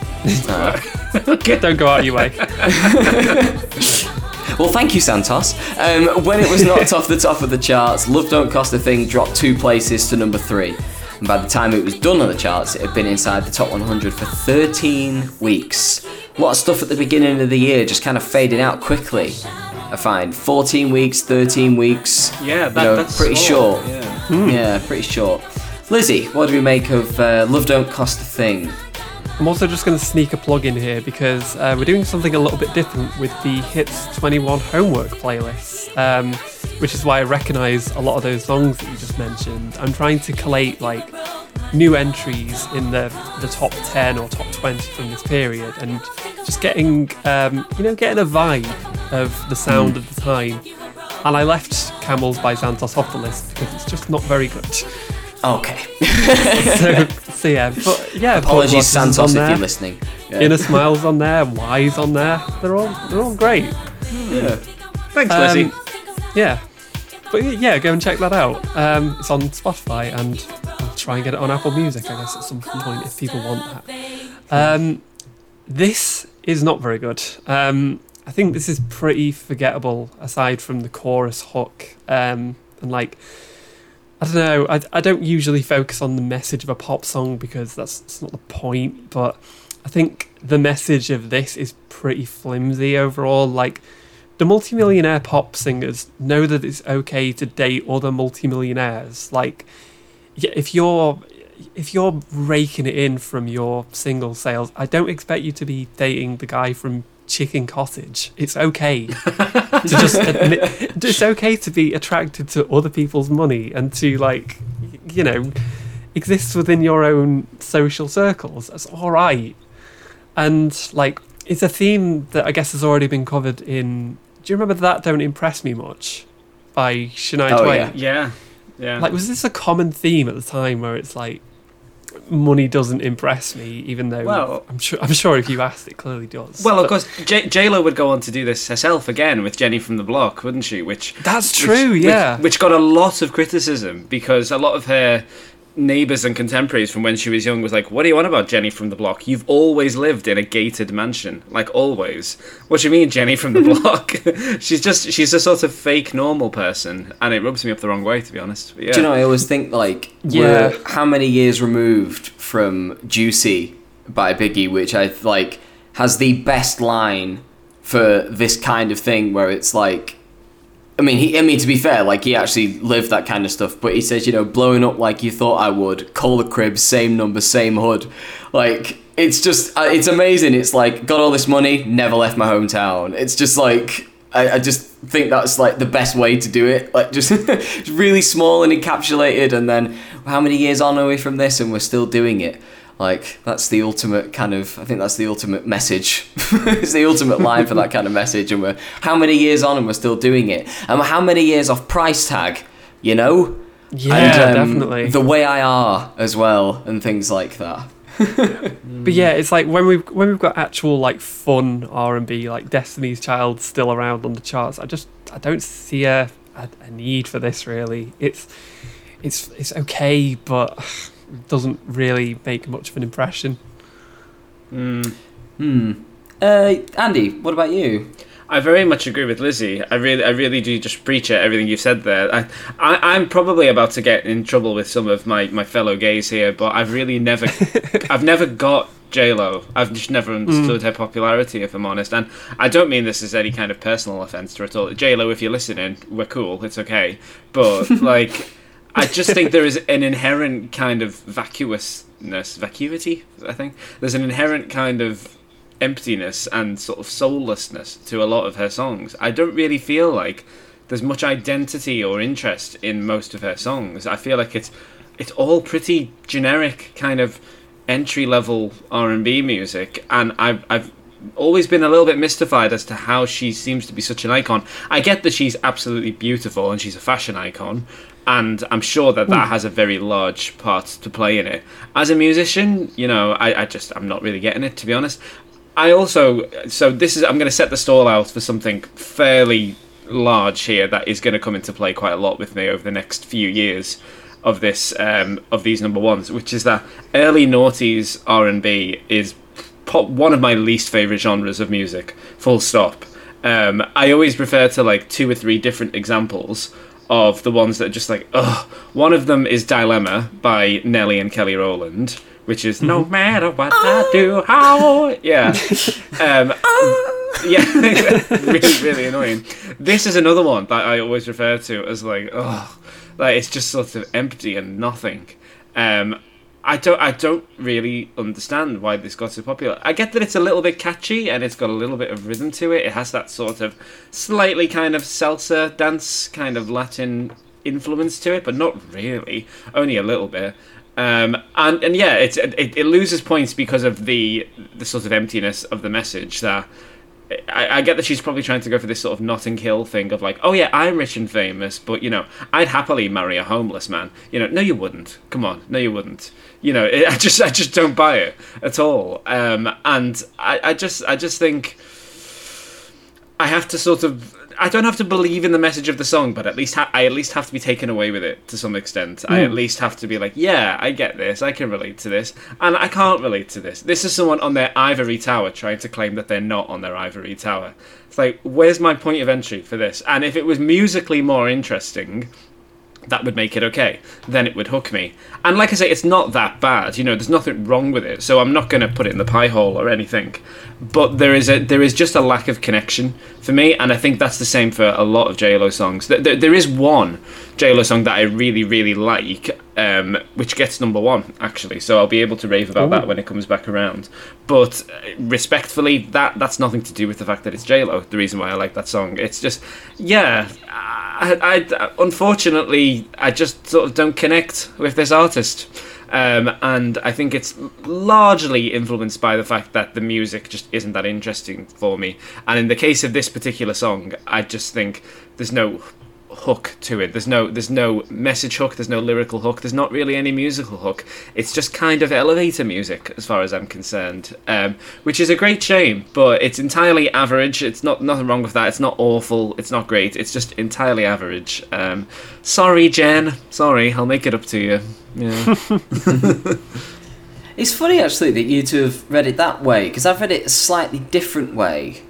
Uh, Don't go out of your way. Well, thank you, Santos. Um, when it was knocked off the top of the charts, Love Don't Cost a Thing dropped two places to number three. And by the time it was done on the charts, it had been inside the top 100 for 13 weeks. A lot of stuff at the beginning of the year just kind of faded out quickly. I find 14 weeks, 13 weeks. Yeah, that, you know, that's pretty small, short. Yeah. Yeah, pretty short. Lizzie, what do we make of uh, Love Don't Cost a Thing? I'm also just going to sneak a plug in here because uh, we're doing something a little bit different with the Hits 21 homework playlist, um, which is why I recognise a lot of those songs that you just mentioned. I'm trying to collate like new entries in the the top 10 or top 20 from this period, and just getting um, you know getting a vibe of the sound of the time. And I left Camels by Santos off the list because it's just not very good. Okay. so, so yeah, but yeah. Apologies, Santos, if there. you're listening. Yeah. Inner Smiles on there, Wise on there. They're all they're all great. Yeah. Thanks, Um, Lizzie. Yeah. But yeah, go and check that out. Um, it's on Spotify and I'll try and get it on Apple Music, I guess, at some point if people want that. Um, this is not very good. Um, I think this is pretty forgettable aside from the chorus hook. Um, and like, I don't know, I, I don't usually focus on the message of a pop song because that's, that's not the point, but I think the message of this is pretty flimsy overall. Like, the multimillionaire pop singers know that it's okay to date other multimillionaires. Like, yeah, if you're if you're raking it in from your single sales, I don't expect you to be dating the guy from Chicken Cottage. It's okay to just admit. It's okay to be attracted to other people's money and to like, you know, exist within your own social circles. That's all right. And like, it's a theme that I guess has already been covered in. Do you remember that? Don't impress me much, by Shania Oh, Twain. yeah. Yeah, yeah. Like, was this a common theme at the time where it's like, money doesn't impress me, even though Well- I'm sure I'm sure if you asked, it clearly does. well, of But course, J- J Lo would go on to do this herself again with Jenny from the Block, wouldn't she? Which that's true. which- yeah. Which, got a lot of criticism because a lot of her neighbours and contemporaries from when she was young was like, "What do you want about Jenny from the Block? You've always lived in a gated mansion, like always. What do you mean, Jenny from the Block? she's just she's a sort of fake normal person, and it rubs me up the wrong way, to be honest. But yeah. Do you know, I always think, like, Yeah. we're how many years removed from Juicy by Biggie, which I, like, has the best line for this kind of thing where it's like, I mean, he, I mean, to be fair, like, he actually lived that kind of stuff, but he says, you know, blowing up like you thought I would, call the crib, same number, same hood. Like, it's just, uh, it's amazing. It's like, got all this money, never left my hometown. It's just like, I, I just think that's like the best way to do it. Like, just really small and encapsulated, and then how many years on are we from this, and we're still doing it? Like, that's the ultimate kind of, I think that's the ultimate message. it's the ultimate line for that kind of message, and we're how many years on and we're still doing it? And how many years off price tag, you know? yeah, And, um, definitely. The way I are as well, and things like that. But yeah, it's like when we've when we've got actual like fun R and B, like Destiny's Child still around on the charts. I just I don't see a, a, a need for this really. It's it's it's okay, but doesn't really make much of an impression. Mm. Hmm. Uh, Andy, what about you? I very much agree with Lizzie. I really, I really do just preach it. Everything you've said there. I, I, I'm probably about to get in trouble with some of my, my fellow gays here, but I've really never, I've never got J Lo. I've just never understood her popularity, if I'm honest. And I don't mean this as any kind of personal offence to her at all. J Lo, if you're listening, we're cool. It's okay. But like, I just think there is an inherent kind of vacuousness, vacuity. I think there's an inherent kind of emptiness and sort of soullessness to a lot of her songs. I don't really feel like there's much identity or interest in most of her songs. I feel like it's it's all pretty generic kind of entry level R&B music and I've I've always been a little bit mystified as to how she seems to be such an icon. I get that she's absolutely beautiful and she's a fashion icon and I'm sure that that has a very large part to play in it. As a musician, you know, I, I just I'm not really getting it to be honest. I also so this is I'm going to set the stall out for something fairly large here that is going to come into play quite a lot with me over the next few years of this um, of these number ones, which is that early noughties R and B is pop, one of my least favorite genres of music. Full stop. Um, I always refer to like two or three different examples of the ones that are just like ugh. One of them is Dilemma by Nelly and Kelly Rowland, which is no matter what I do, how yeah, um, yeah, really really annoying. This is another one that I always refer to as like ugh, like it's just sort of empty and nothing. Um, I don't I don't really understand why this got so popular. I get that it's a little bit catchy and it's got a little bit of rhythm to it. It has that sort of slightly kind of salsa dance kind of Latin influence to it, but not really, only a little bit. Um, and and yeah, it, it loses points because of the the sort of emptiness of the message that I, I get that she's probably trying to go for this sort of Notting Hill thing of like, oh yeah, I'm rich and famous, but you know, I'd happily marry a homeless man. You know, no, you wouldn't. Come on, no, you wouldn't. You know, I just, I just don't buy it at all. Um, and I, I just, I just think I have to sort of. I don't have to believe in the message of the song, but at least ha- I at least have to be taken away with it to some extent. I at least have to be like, yeah, I get this, I can relate to this, and I can't relate to this. This is someone on their ivory tower trying to claim that they're not on their ivory tower. It's like, where's my point of entry for this? And if it was musically more interesting, that would make it okay. Then it would hook me. And like I say, it's not that bad. You know, there's nothing wrong with it. So I'm not going to put it in the pie hole or anything. But there is a there is just a lack of connection for me, and I think that's the same for a lot of JLo songs. There, there, there is one JLo song that I really really like, um, which gets number one actually. So I'll be able to rave about that when it comes back around. But uh, respectfully, that that's nothing to do with the fact that it's JLo. The reason why I like that song, it's just yeah. I, I unfortunately I just sort of don't connect with this artist. Um, and I think it's largely influenced by the fact that the music just isn't that interesting for me. And in the case of this particular song, I just think there's no hook to it. There's no there's no message hook. There's no lyrical hook. There's not really any musical hook. It's just kind of elevator music, as far as I'm concerned, um, which is a great shame. But it's entirely average. It's not nothing wrong with that. It's not awful. It's not great. It's just entirely average. Um, sorry, Jen. Sorry. I'll make it up to you. Yeah. It's funny actually that you two have read it that way because I've read it a slightly different way.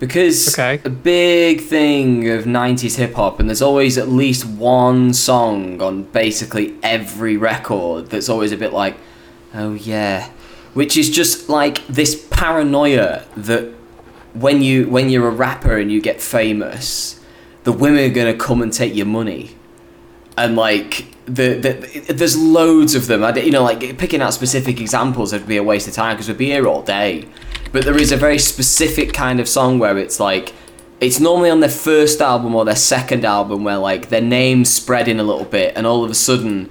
Because Okay. a big thing of 90s hip hop, and there's always at least one song on basically every record that's always a bit like, oh yeah. Which is just like this paranoia that when you when you're a rapper and you get famous, the women are gonna come and take your money and like the, the there's loads of them. I you know like picking out specific examples would be a waste of time because we'd be here all day. But there is a very specific kind of song where it's like it's normally on their first album or their second album where like their name's spreading a little bit and all of a sudden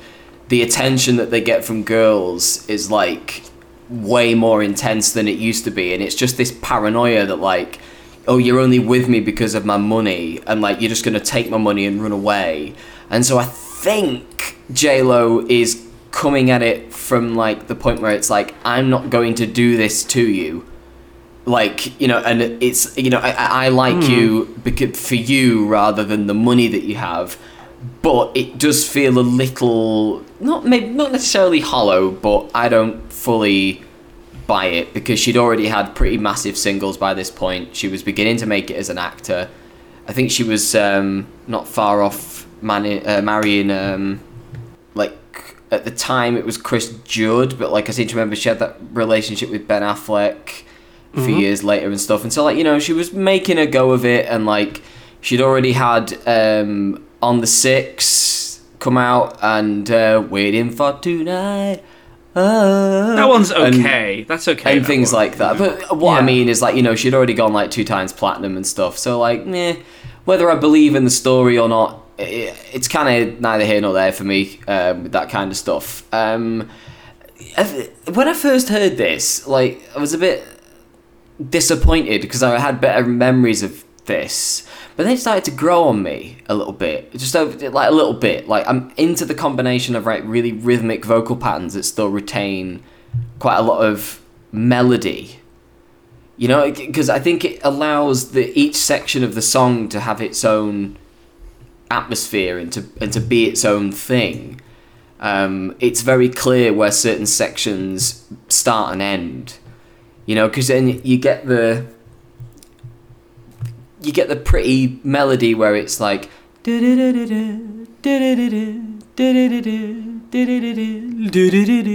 the attention that they get from girls is like way more intense than it used to be. And it's just this paranoia that like oh you're only with me because of my money and like you're just going to take my money and run away. And so i think j-lo is coming at it from like the point where it's like i'm not going to do this to you like you know and it's you know i, I like you because for you rather than the money that you have but it does feel a little not maybe not necessarily hollow but i don't fully buy it because she'd already had pretty massive singles by this point. She was beginning to make it as an actor. I think she was um, not far off mani- uh, marrying um, like at the time it was cris judd but like i seem to remember she had that relationship with ben affleck a few years later and stuff. And so like you know she was making a go of it, and like she'd already had um, on the six come out and uh, waiting for tonight. Uh, That one's and- okay. That's okay. and that things one. like that. But what I mean is like you know she'd already gone like two times platinum and stuff. So like, meh, whether I believe in the story or not, i it's kind of neither here nor there for me um, with that kind of stuff. Um, when I first heard this, like I was a bit disappointed because I had better memories of this. But then it started to grow on me a little bit, just over, like a little bit. Like I'm into the combination of like really rhythmic vocal patterns that still retain quite a lot of melody. You know, because I think it allows the each section of the song to have its own atmosphere and to and to be its own thing. Um, it's very clear where certain sections start and end. You know, because then you get the you get the pretty melody where it's like Yeah,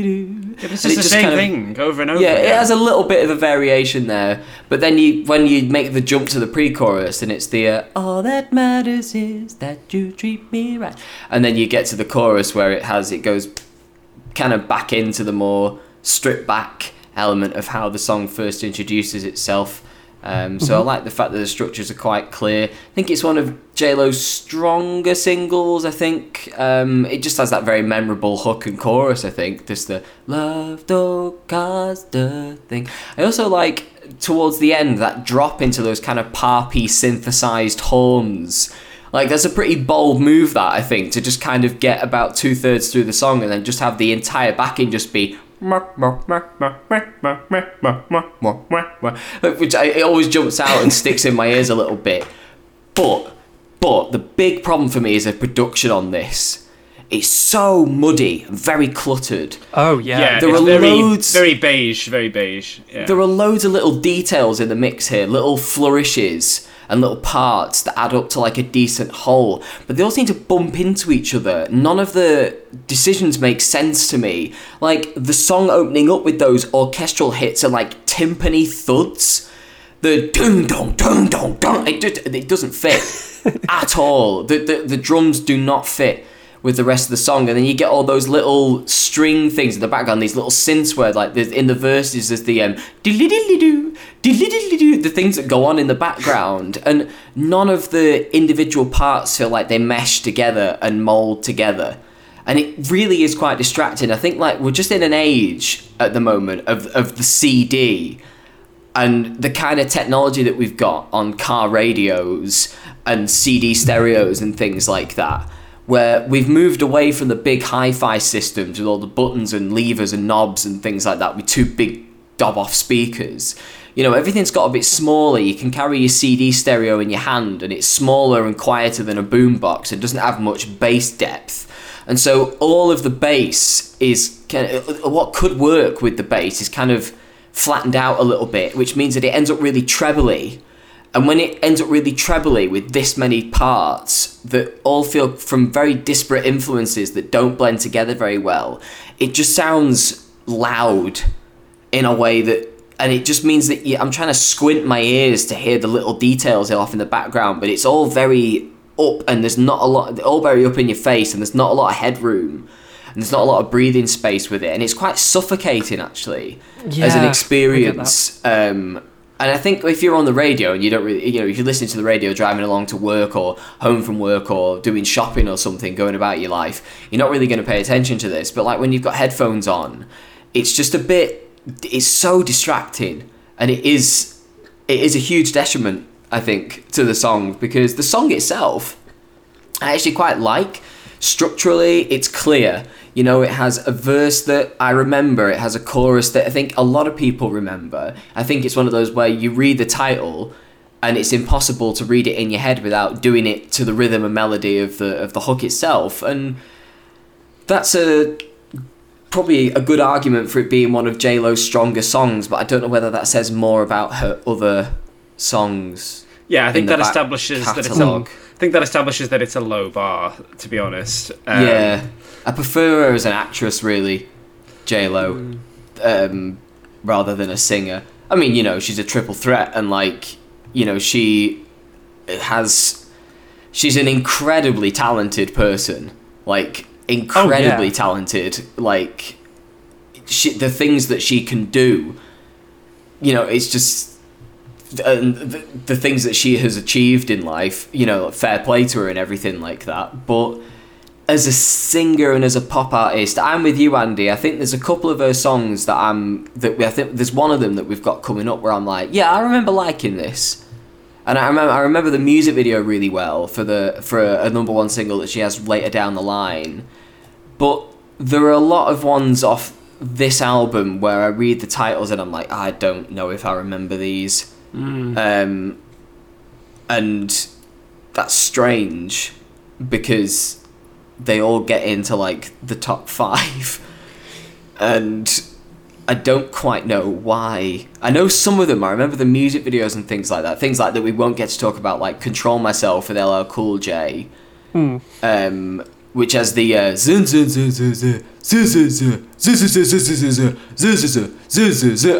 And this it the just same kind of- thing over and over. yeah, it has a little bit of a variation there, but then you when you make the jump to the pre-chorus and it's the uh, all that matters is that you treat me right, and then you get to the chorus where it has it goes kind of back into the more stripped back element of how the song first introduces itself. Um, so I like the fact that the structures are quite clear. I think it's one of J Lo's stronger singles. I think um, it just has that very memorable hook and chorus. I think just the love don't cost a thing. I also like towards the end that drop into those kind of parpy synthesized horns. Like that's a pretty bold move that I think to just kind of get about two thirds through the song and then just have the entire backing just be which I, it always jumps out and sticks in my ears a little bit. But but the big problem for me is the production on this. It's so muddy, very cluttered. Oh yeah. Yeah, there are very, loads- very beige, very beige. Yeah. There are loads of little details in the mix here, little flourishes and little parts that add up to like a decent whole, but they all seem to bump into each other. None of the decisions make sense to me. Like the song opening up with those orchestral hits are like timpani thuds. The dun dun dun dun dun. It just it doesn't fit at all. The, the the drums do not fit with the rest of the song, and then you get all those little string things in the background, these little synths where like in the verses there's the um the things that go on in the background, and none of the individual parts feel like they mesh together and mold together. And it really is quite distracting. I think like we're just in an age at the moment of, of the CD and the kind of technology that we've got on car radios and CD stereos and things like that, where we've moved away from the big hi fi systems with all the buttons and levers and knobs and things like that with two big dob off speakers. You know, everything's got a bit smaller. You can carry your CD stereo in your hand and it's smaller and quieter than a boombox and doesn't have much bass depth. And so all of the bass is kind of, uh, what could work with the bass is kind of flattened out a little bit, which means that it ends up really trebly. And when it ends up really trebly with this many parts that all feel from very disparate influences that don't blend together very well, it just sounds loud in a way that and it just means that yeah, I'm trying to squint my ears to hear the little details off in the background, but it's all very up and there's not a lot all very up in your face and there's not a lot of headroom and there's not a lot of breathing space with it. And it's quite suffocating actually as Yeah, I an experience um and I think if you're on the radio and you don't really, you know, if you're listening to the radio driving along to work or home from work or doing shopping or something, going about your life, you're not really going to pay attention to this. But like when you've got headphones on, it's just a bit, it's so distracting. And it is, it is a huge detriment, I think, to the song because the song itself, I actually quite like. Structurally, it's clear. You know, it has a verse that I remember, it has a chorus that I think a lot of people remember. I think it's one of those where you read the title and it's impossible to read it in your head without doing it to the rhythm and melody of the of the hook itself. And that's a probably a good argument for it being one of J Lo's stronger songs, but I don't know whether that says more about her other songs. Yeah, I think that establishes that it's a, catalogue. I think that establishes that it's a low bar. To be honest, um, yeah, I prefer her as an actress, really, J Lo, um, rather than a singer. I mean, you know, she's a triple threat, and like, you know, she has, she's an incredibly talented person, like incredibly talented. Like, she, the things that she can do, you know, it's just. And the, the things that she has achieved in life, you know, fair play to her and everything like that. But as a singer and as a pop artist, I'm with you, Andy. I think there's a couple of her songs that I'm that we, I think there's one of them that we've got coming up where I'm like, yeah, I remember liking this, and I remember I remember the music video really well for the for a, a number one single that she has later down the line, but there are a lot of ones off this album where I read the titles and I'm like, I don't know if I remember these, Mm. Um, and that's strange because they all get into like the top five. And I don't quite know why. I know some of them. I remember the music videos and things like that. Things like that we won't get to talk about, like "Control Myself" with LL Cool J, mm. um, which has the uh,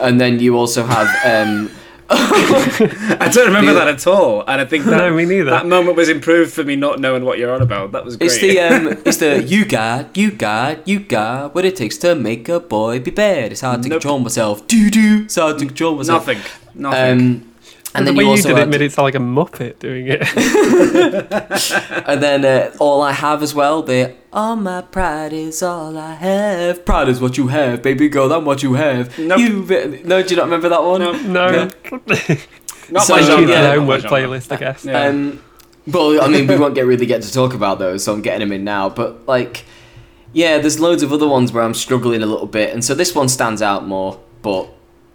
and then you also have um, I don't remember The- that at all, and I think that No, me neither. that moment was improved for me not knowing what you're on about. That was great. It's the um, it's the you got, you got, you got what it takes to make a boy be bad. It's hard to Nope. control myself. Do do. It's hard to control myself. nothing, nothing. Um, And the then way you you, did it made it sound like a muppet doing it. And then uh, all I have as well, the all my pride is all I have. Pride is what you have, baby girl. I'm what you have. Nope. You no, do you not remember that one? No. no, Not So, my yeah, genre. their not their my playlist, I guess. Yeah. Um, but I mean, we won't get really get to talk about those, so I'm getting them in now. But like, yeah, there's loads of other ones where I'm struggling a little bit, and so this one stands out more, but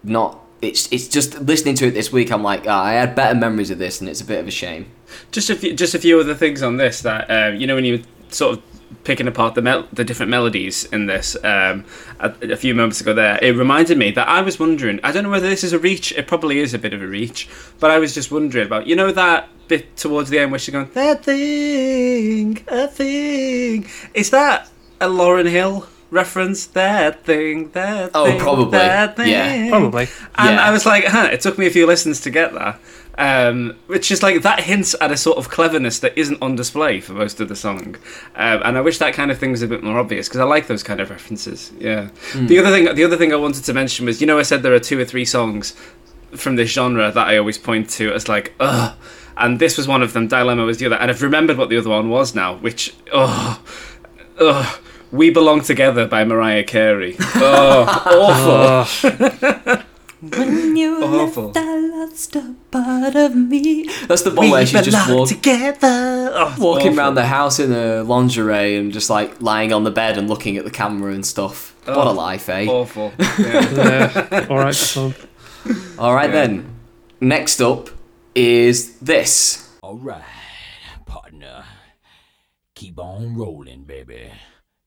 not. It's it's just listening to it this week. I'm like, ah, I had better memories of this, and it's a bit of a shame. Just a few, just a few other things on this that uh, you know when you were sort of picking apart the mel- the different melodies in this um, a, a few moments ago. There, it reminded me that I was wondering. I don't know whether this is a reach. It probably is a bit of a reach, but I was just wondering about you know that bit towards the end where she's going that thing, a thing. Is that a Lauryn Hill? Reference that thing, that Oh, thing, probably. that thing. Yeah. Probably. And Yeah. I was like, huh, it took me a few listens to get that. Um, which is like, that hints at a sort of cleverness that isn't on display for most of the song. Um, and I wish that kind of thing was a bit more obvious because I like those kind of references. Yeah. The other thing, the other thing I wanted to mention was, you know, I said there are two or three songs from this genre that I always point to as like, ugh. And this was one of them. Dilemma was the other. And I've remembered what the other one was now, which, ugh, ugh. We Belong Together by Mariah Carey. Oh, awful. When you Awful. left, I lost a part of me. That's the one where she's just belong walk, together. Oh, walking awful. around the house in a lingerie and just like lying on the bed and looking at the camera and stuff. What a Oh. life, eh? Awful. Yeah. Yeah. All right, son. All right Yeah. then. Next up is this. Alright, partner. Keep on rolling, baby.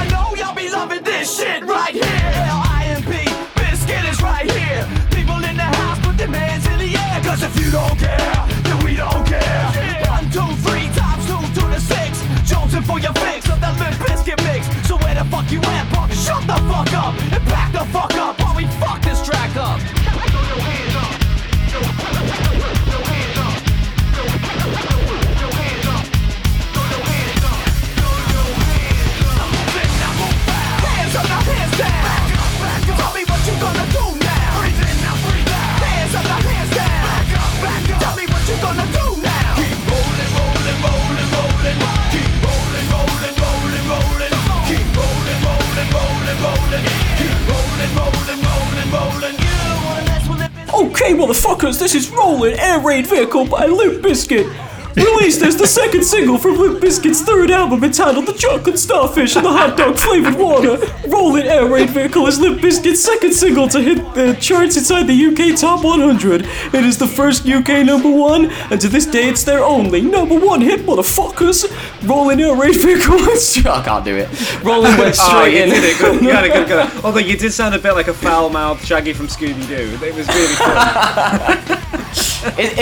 I know y'all be loving this shit right here. L-I-M-P, Bizkit is right here. People in the house put their hands in the air. Cause if you don't care, then we don't care. One, two, three, times two to the six. Jonesing for your fix of that Limp Bizkit mix. So where the fuck you at, punk? Shut the fuck up and back the fuck up we fuck this track up. Okay, motherfuckers, this is Rolling Air Raid Vehicle by Limp Bizkit. Released as the second single from Limp Bizkit's third album entitled The Chocolate Starfish and the Hot Dog Flavored Water. Rolling Air Raid Vehicle is Limp Bizkit's second single to hit the charts inside the UK Top 100. It is the first UK number one, and to this day it's their only number one hit, motherfuckers. Rolling Air Raid Vehicle is. I can't do it. Rolling went Oh, straight you in. did it. Good. You had a good. Although you did sound a bit like a foul-mouthed Shaggy from Scooby-Doo. It was really cool.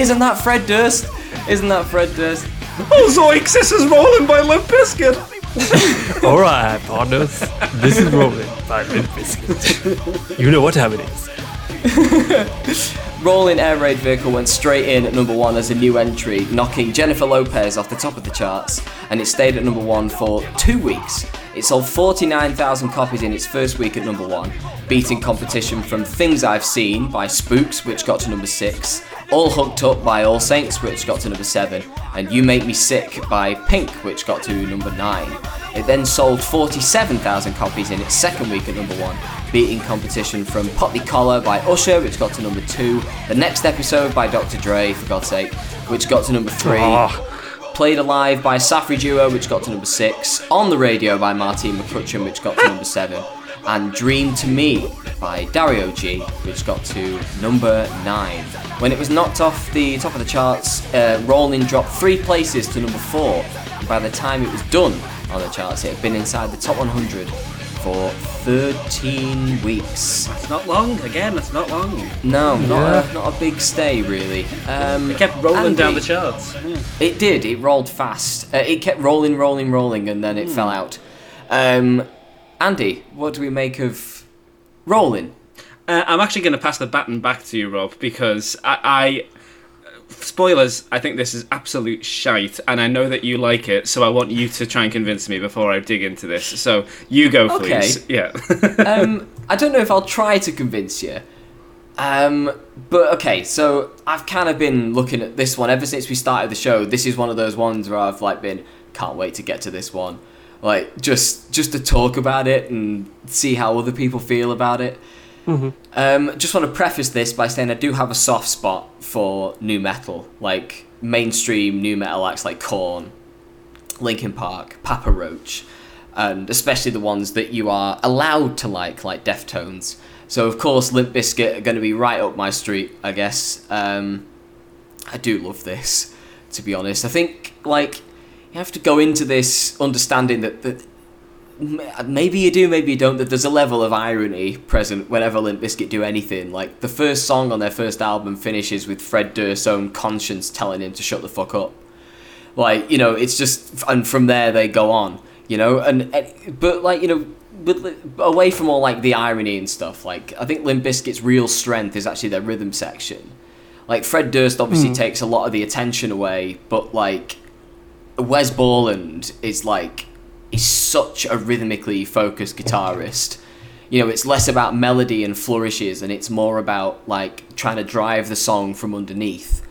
Isn't that Fred Durst? Isn't that Fred Durst? oh, Zoinks! This is rolling by Limp Bizkit. All right, partners. This is Rolling by Limp Bizkit. You know what time it is. Rolling Air Raid Vehicle went straight in at number one as a new entry, knocking Jennifer Lopez off the top of the charts, and it stayed at number one for two weeks. It sold 49,000 copies in its first week at number one, beating competition from Things I've Seen by Spooks, which got to number six, All Hooked Up by All Saints, which got to number seven, and You Make Me Sick by Pink, which got to number nine. It then sold 47,000 copies in its second week at number one, beating competition from Pop Ya Collar by Usher, which got to number two, The Next Episode by Dr. Dre, for God's sake, which got to number three, ah. Played-A-Live by Safri Duo, which got to number six, On the Radio by Martine McCutcheon, which got to number seven, and Dream to Me by Dario G, which got to number nine. When it was knocked off the top of the charts, uh, Rolling dropped three places to number four, by the time it was done on the charts, it had been inside the top 100 for 13 weeks. It's not long. Again, that's not long. No, not, Yeah. a, not a big stay really. Um, It kept rolling down the charts. Yeah. It did. It rolled fast. Uh, it kept rolling, rolling, rolling, and then it fell out. Um, Andy, what do we make of rolling? Uh, I'm actually going to pass the baton back to you, Rob, because I, I. Spoilers, I think this is absolute shite, and I know that you like it, so I want you to try and convince me before I dig into this. So, you go, Okay. please. Yeah. um, I don't know if I'll try to convince you. Um, but okay, so I've kind of been looking at this one ever since we started the show. This is one of those ones where I've like been can't wait to get to this one, like just just to talk about it and see how other people feel about it. Um, just want to preface this by saying I do have a soft spot for nu metal, like mainstream nu metal acts like Korn, Linkin Park, Papa Roach, and especially the ones that you are allowed to like, like Deftones. So of course, Limp Bizkit are going to be right up my street, I guess. Um, I do love this, to be honest. I think like have to go into this understanding that that maybe you do, maybe you don't. That there's a level of irony present whenever Limp Bizkit do anything. Like the first song on their first album finishes with Fred Durst's own conscience telling him to shut the fuck up like you know it's just and from there they go on you know and, and but like you know but away from all like the irony and stuff like i think limp Bizkit's real strength is actually their rhythm section like fred durst obviously hmm. takes a lot of the attention away but like wes borland is like is such a rhythmically focused guitarist you know it's less about melody and flourishes and it's more about like trying to drive the song from underneath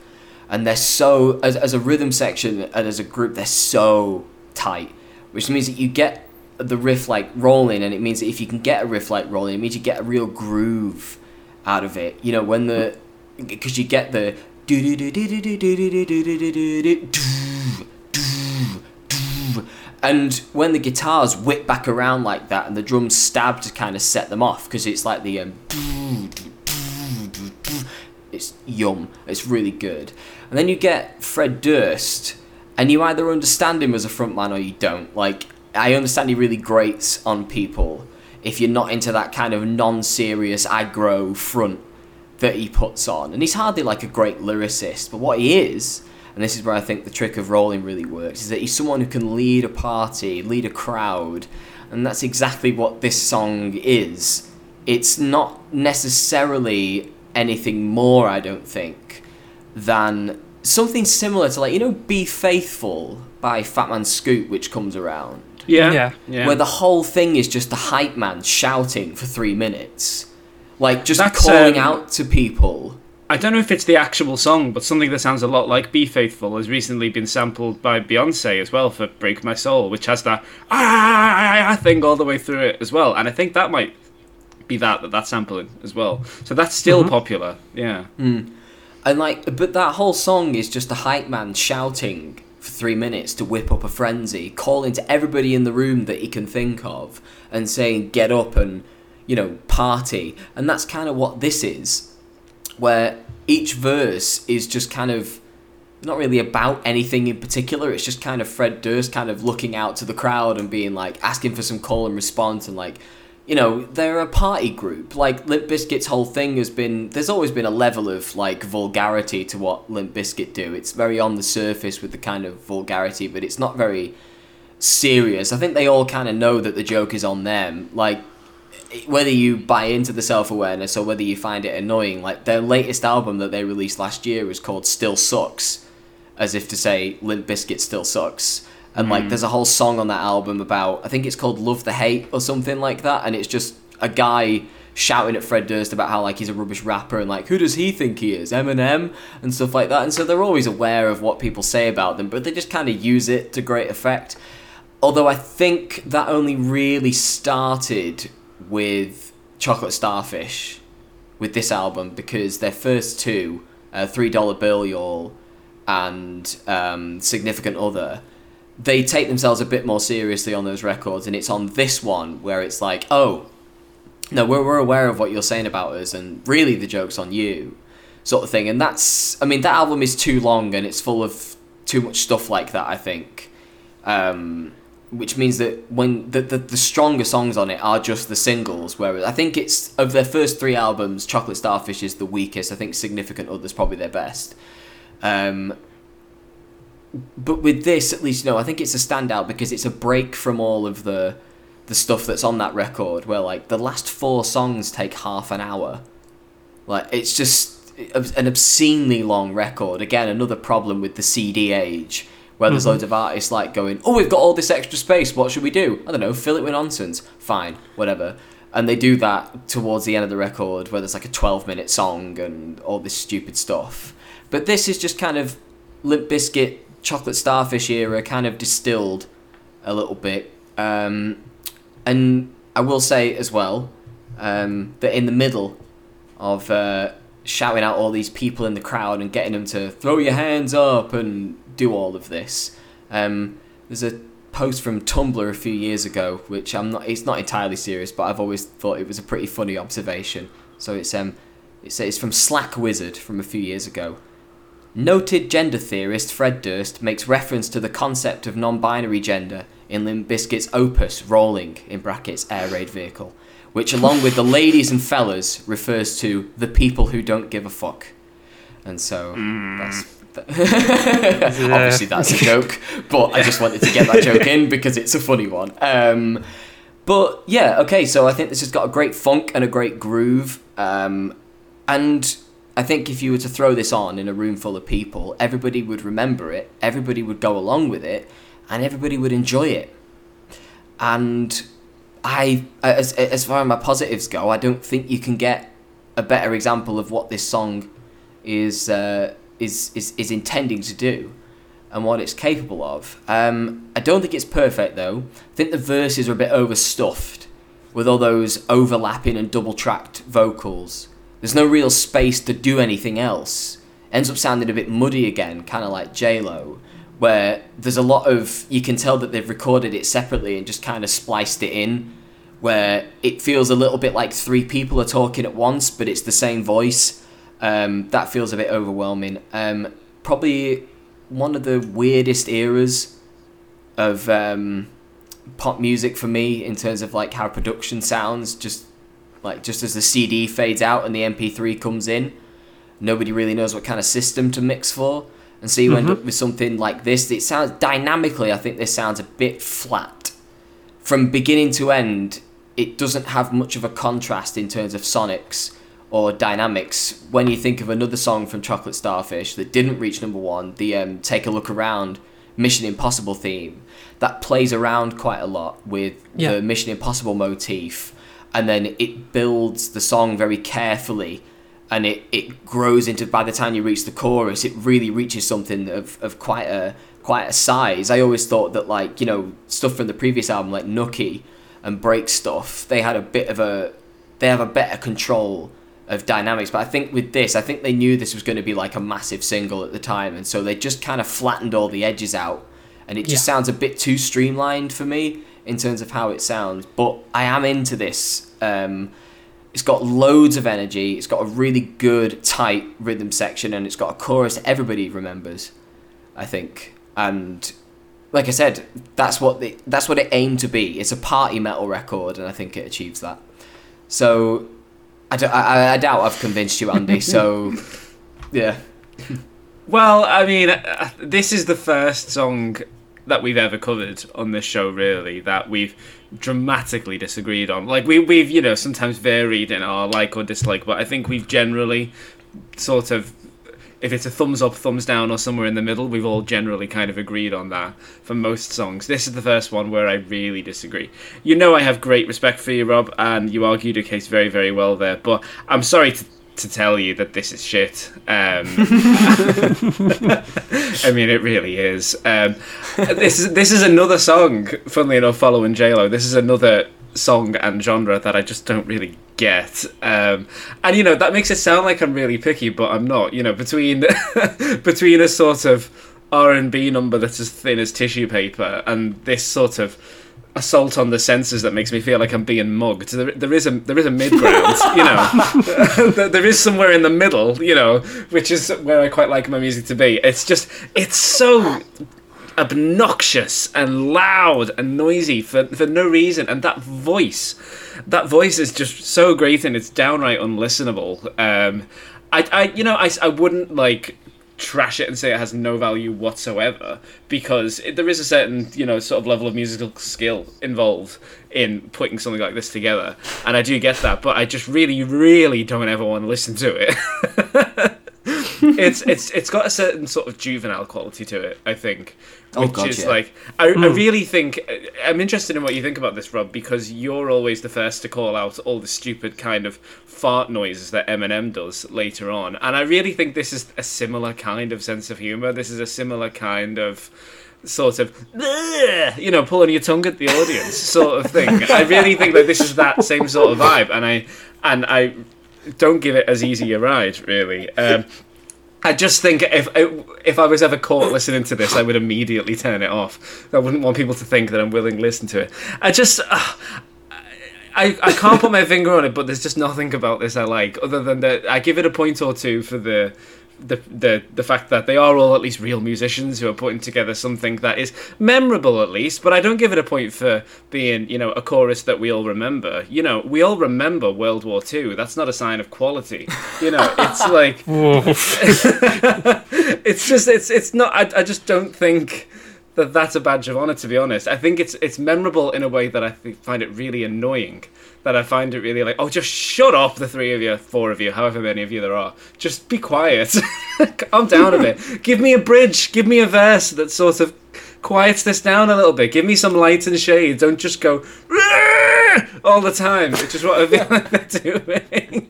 and they're so as, as a rhythm section and as a group they're so tight which means that you get the riff like rolling and it means that if you can get a riff like rolling it means you get a real groove out of it you know when the because you get the and when the guitars whip back around like that and the drums stab to kind of set them off because it's like the um, it's yum. It's really good. And then you get Fred Durst, and you either understand him as a frontman or you don't. Like, I understand he really grates on people if you're not into that kind of non-serious aggro front that he puts on. And he's hardly like a great lyricist, but what he is, and this is where I think the trick of rolling really works, is that he's someone who can lead a party, lead a crowd, and that's exactly what this song is. It's not necessarily anything more, I don't think, than something similar to like you know "Be Faithful" by Fatman Scoop, which comes around Yeah. Yeah. Yeah. where the whole thing is just a hype man shouting for three minutes, like just That's, calling um, out to people. I don't know if it's the actual song, but something that sounds a lot like "Be Faithful" has recently been sampled by Beyonce as well for "Break My Soul," which has that ah, ah, ah thing all the way through it as well. And I think that might be that that that's sampling as well. So that's still mm-hmm. popular. Yeah. Mm. And like, but that whole song is just a hype man shouting for three minutes to whip up a frenzy, calling to everybody in the room that he can think of, and saying, "Get up and you know party." And that's kind of what this is, where each verse is just kind of not really about anything in particular. It's just kind of Fred Durst kind of looking out to the crowd and being like asking for some call and response and like, you know, they're a party group. Like Limp Bizkit's whole thing has been there's always been a level of like vulgarity to what Limp Bizkit do. It's very on the surface with the kind of vulgarity, but it's not very serious. I think they all kind of know that the joke is on them. Like whether you buy into the self awareness or whether you find it annoying, like their latest album that they released last year was called Still Sucks, as if to say Limp Bizkit still sucks. And like hmm. there's a whole song on that album about I think it's called Love the Hate or something like that, and it's just a guy shouting at Fred Durst about how like he's a rubbish rapper and like who does he think he is Eminem and stuff like that. And so they're always aware of what people say about them, but they just kind of use it to great effect. Although I think that only really started with Chocolate Starfish, with this album, because their first two, uh, Three Dollar Bill Y'all and um, Significant Other, they take themselves a bit more seriously on those records, and it's on this one where it's like, oh, no, we're, we're aware of what you're saying about us, and really the joke's on you, sort of thing. And that's, I mean, that album is too long and it's full of too much stuff like that, I think. Um, which means that when the, the the stronger songs on it are just the singles, whereas I think it's of their first three albums, Chocolate Starfish is the weakest. I think Significant Other's probably their best. Um, but with this, at least, know, I think it's a standout because it's a break from all of the the stuff that's on that record, where like the last four songs take half an hour. Like it's just an obscenely long record. Again, another problem with the CD age, where there's loads of artists like going, "Oh, we've got all this extra space. What should we do? I don't know. Fill it with nonsense. Fine, whatever." And they do that towards the end of the record, where there's like a 12 minute song and all this stupid stuff. But this is just kind of Limp Bizkit, Chocolate Starfish era, kind of distilled a little bit. Um, and I will say as well um, that in the middle of uh, shouting out all these people in the crowd and getting them to throw your hands up and do all of this, um, there's a post from Tumblr a few years ago, which I'm not. It's not entirely serious, but I've always thought it was a pretty funny observation. So it's um, it's it's from Slack Wizard from a few years ago. Noted gender theorist Fred Durst makes reference to the concept of non-binary gender in Limp Bizkit's opus Rolling in brackets air raid vehicle, which along with the ladies and fellas refers to the people who don't give a fuck. And so that's obviously that's a joke, but I just wanted to get that joke in because it's a funny one. Um, but yeah, okay, so I think this has got a great funk and a great groove. Um, and I think if you were to throw this on in a room full of people, everybody would remember it, everybody would go along with it, and everybody would enjoy it. And I, as, as far as my positives go, I don't think you can get a better example of what this song is uh, is, is is intending to do and what it's capable of. Um, I don't think it's perfect though. I think the verses are a bit overstuffed with all those overlapping and double tracked vocals. There's no real space to do anything else. Ends up sounding a bit muddy again, kind of like J Lo, where there's a lot of you can tell that they've recorded it separately and just kind of spliced it in, where it feels a little bit like three people are talking at once, but it's the same voice. Um, that feels a bit overwhelming. Um, probably one of the weirdest eras of um, pop music for me in terms of like how production sounds. Just like just as the CD fades out and the MP3 comes in, nobody really knows what kind of system to mix for, and so you end up with something like this. It sounds dynamically. I think this sounds a bit flat from beginning to end. It doesn't have much of a contrast in terms of sonics or dynamics when you think of another song from Chocolate Starfish that didn't reach number one, the um, Take a Look Around Mission Impossible theme, that plays around quite a lot with Yeah. the Mission Impossible motif, and then it builds the song very carefully. And it, it grows into by the time you reach the chorus, it really reaches something of, of quite a quite a size. I always thought that like you know stuff from the previous album like Nookie and Break Stuff, they had a bit of a they have a better control of dynamics. But I think with this, I think they knew this was going to be like a massive single at the time, and so they just kind of flattened all the edges out, and it just Yeah. sounds a bit too streamlined for me in terms of how it sounds. But I am into this. Um, it's got loads of energy. It's got a really good tight rhythm section, and it's got a chorus everybody remembers. I think, and like I said, that's what the, that's what it aimed to be. It's a party metal record, and I think it achieves that. So, I, I, I doubt I've convinced you, Andy. So, yeah, Well, I mean, uh, this is the first song that we've ever covered on this show, really, that we've dramatically disagreed on. Like, we, we've, you know, sometimes varied in our like or dislike, but I think we've generally sort of, if it's a thumbs up, thumbs down, or somewhere in the middle, we've all generally kind of agreed on that for most songs. This is the first one where I really disagree. You know, I have great respect for you, Rob, and you argued your case very, very well there, but I'm sorry to. To tell you that this is shit. Um, I mean, it really is. Um, this is this is another song. Funnily enough, following J Lo, this is another song and genre that I just don't really get. Um, and you know that makes it sound like I'm really picky, but I'm not. You know, between between a sort of R and B number that's as thin as tissue paper and this sort of assault on the senses that makes me feel like I'm being mugged. There, there is a there is a mid ground, you know. there there is somewhere in the middle, you know, which is where I quite like my music to be. It's just it's so obnoxious and loud and noisy for, for no reason. And that voice, that voice is just so great and it's downright unlistenable. Um, I, I, you know, I, I wouldn't like trash it and say it has no value whatsoever because it, there is a certain you know sort of level of musical skill involved in putting something like this together and i do get that but i just really really don't ever want to listen to it it's it's it's got a certain sort of juvenile quality to it i think Oh, which God, is yeah. like I, I really think i'm interested in what you think about this rob because you're always the first to call out all the stupid kind of fart noises that eminem does later on. And i really think this is a similar kind of sense of humor. This is a similar kind of sort of you know pulling your tongue at the audience sort of thing. I really think that this is that same sort of vibe and i and i don't give it as easy a ride really. Um, I just think if if I was ever caught listening to this, I would immediately turn it off. I wouldn't want people to think that I'm willing to listen to it. I just. Uh, I, I can't put my finger on it, but there's just nothing about this I like, other than that I give it a point or two for the the the the fact that they are all at least real musicians who are putting together something that is memorable at least. But I don't give it a point for being you know a chorus that we all remember. You know, we all remember World War Two. That's not a sign of quality. You know, it's like it's just it's it's not. I, I just don't think that that's a badge of honor. To be honest, I think it's it's memorable in a way that I th- find it really annoying. That I find it really like, oh, just shut up, the three of you, four of you, however many of you there are. Just be quiet. Calm down a bit. Give me a bridge. Give me a verse that sort of quiets this down a little bit. Give me some light and shade. Don't just go all the time, which is what I feel like they're doing.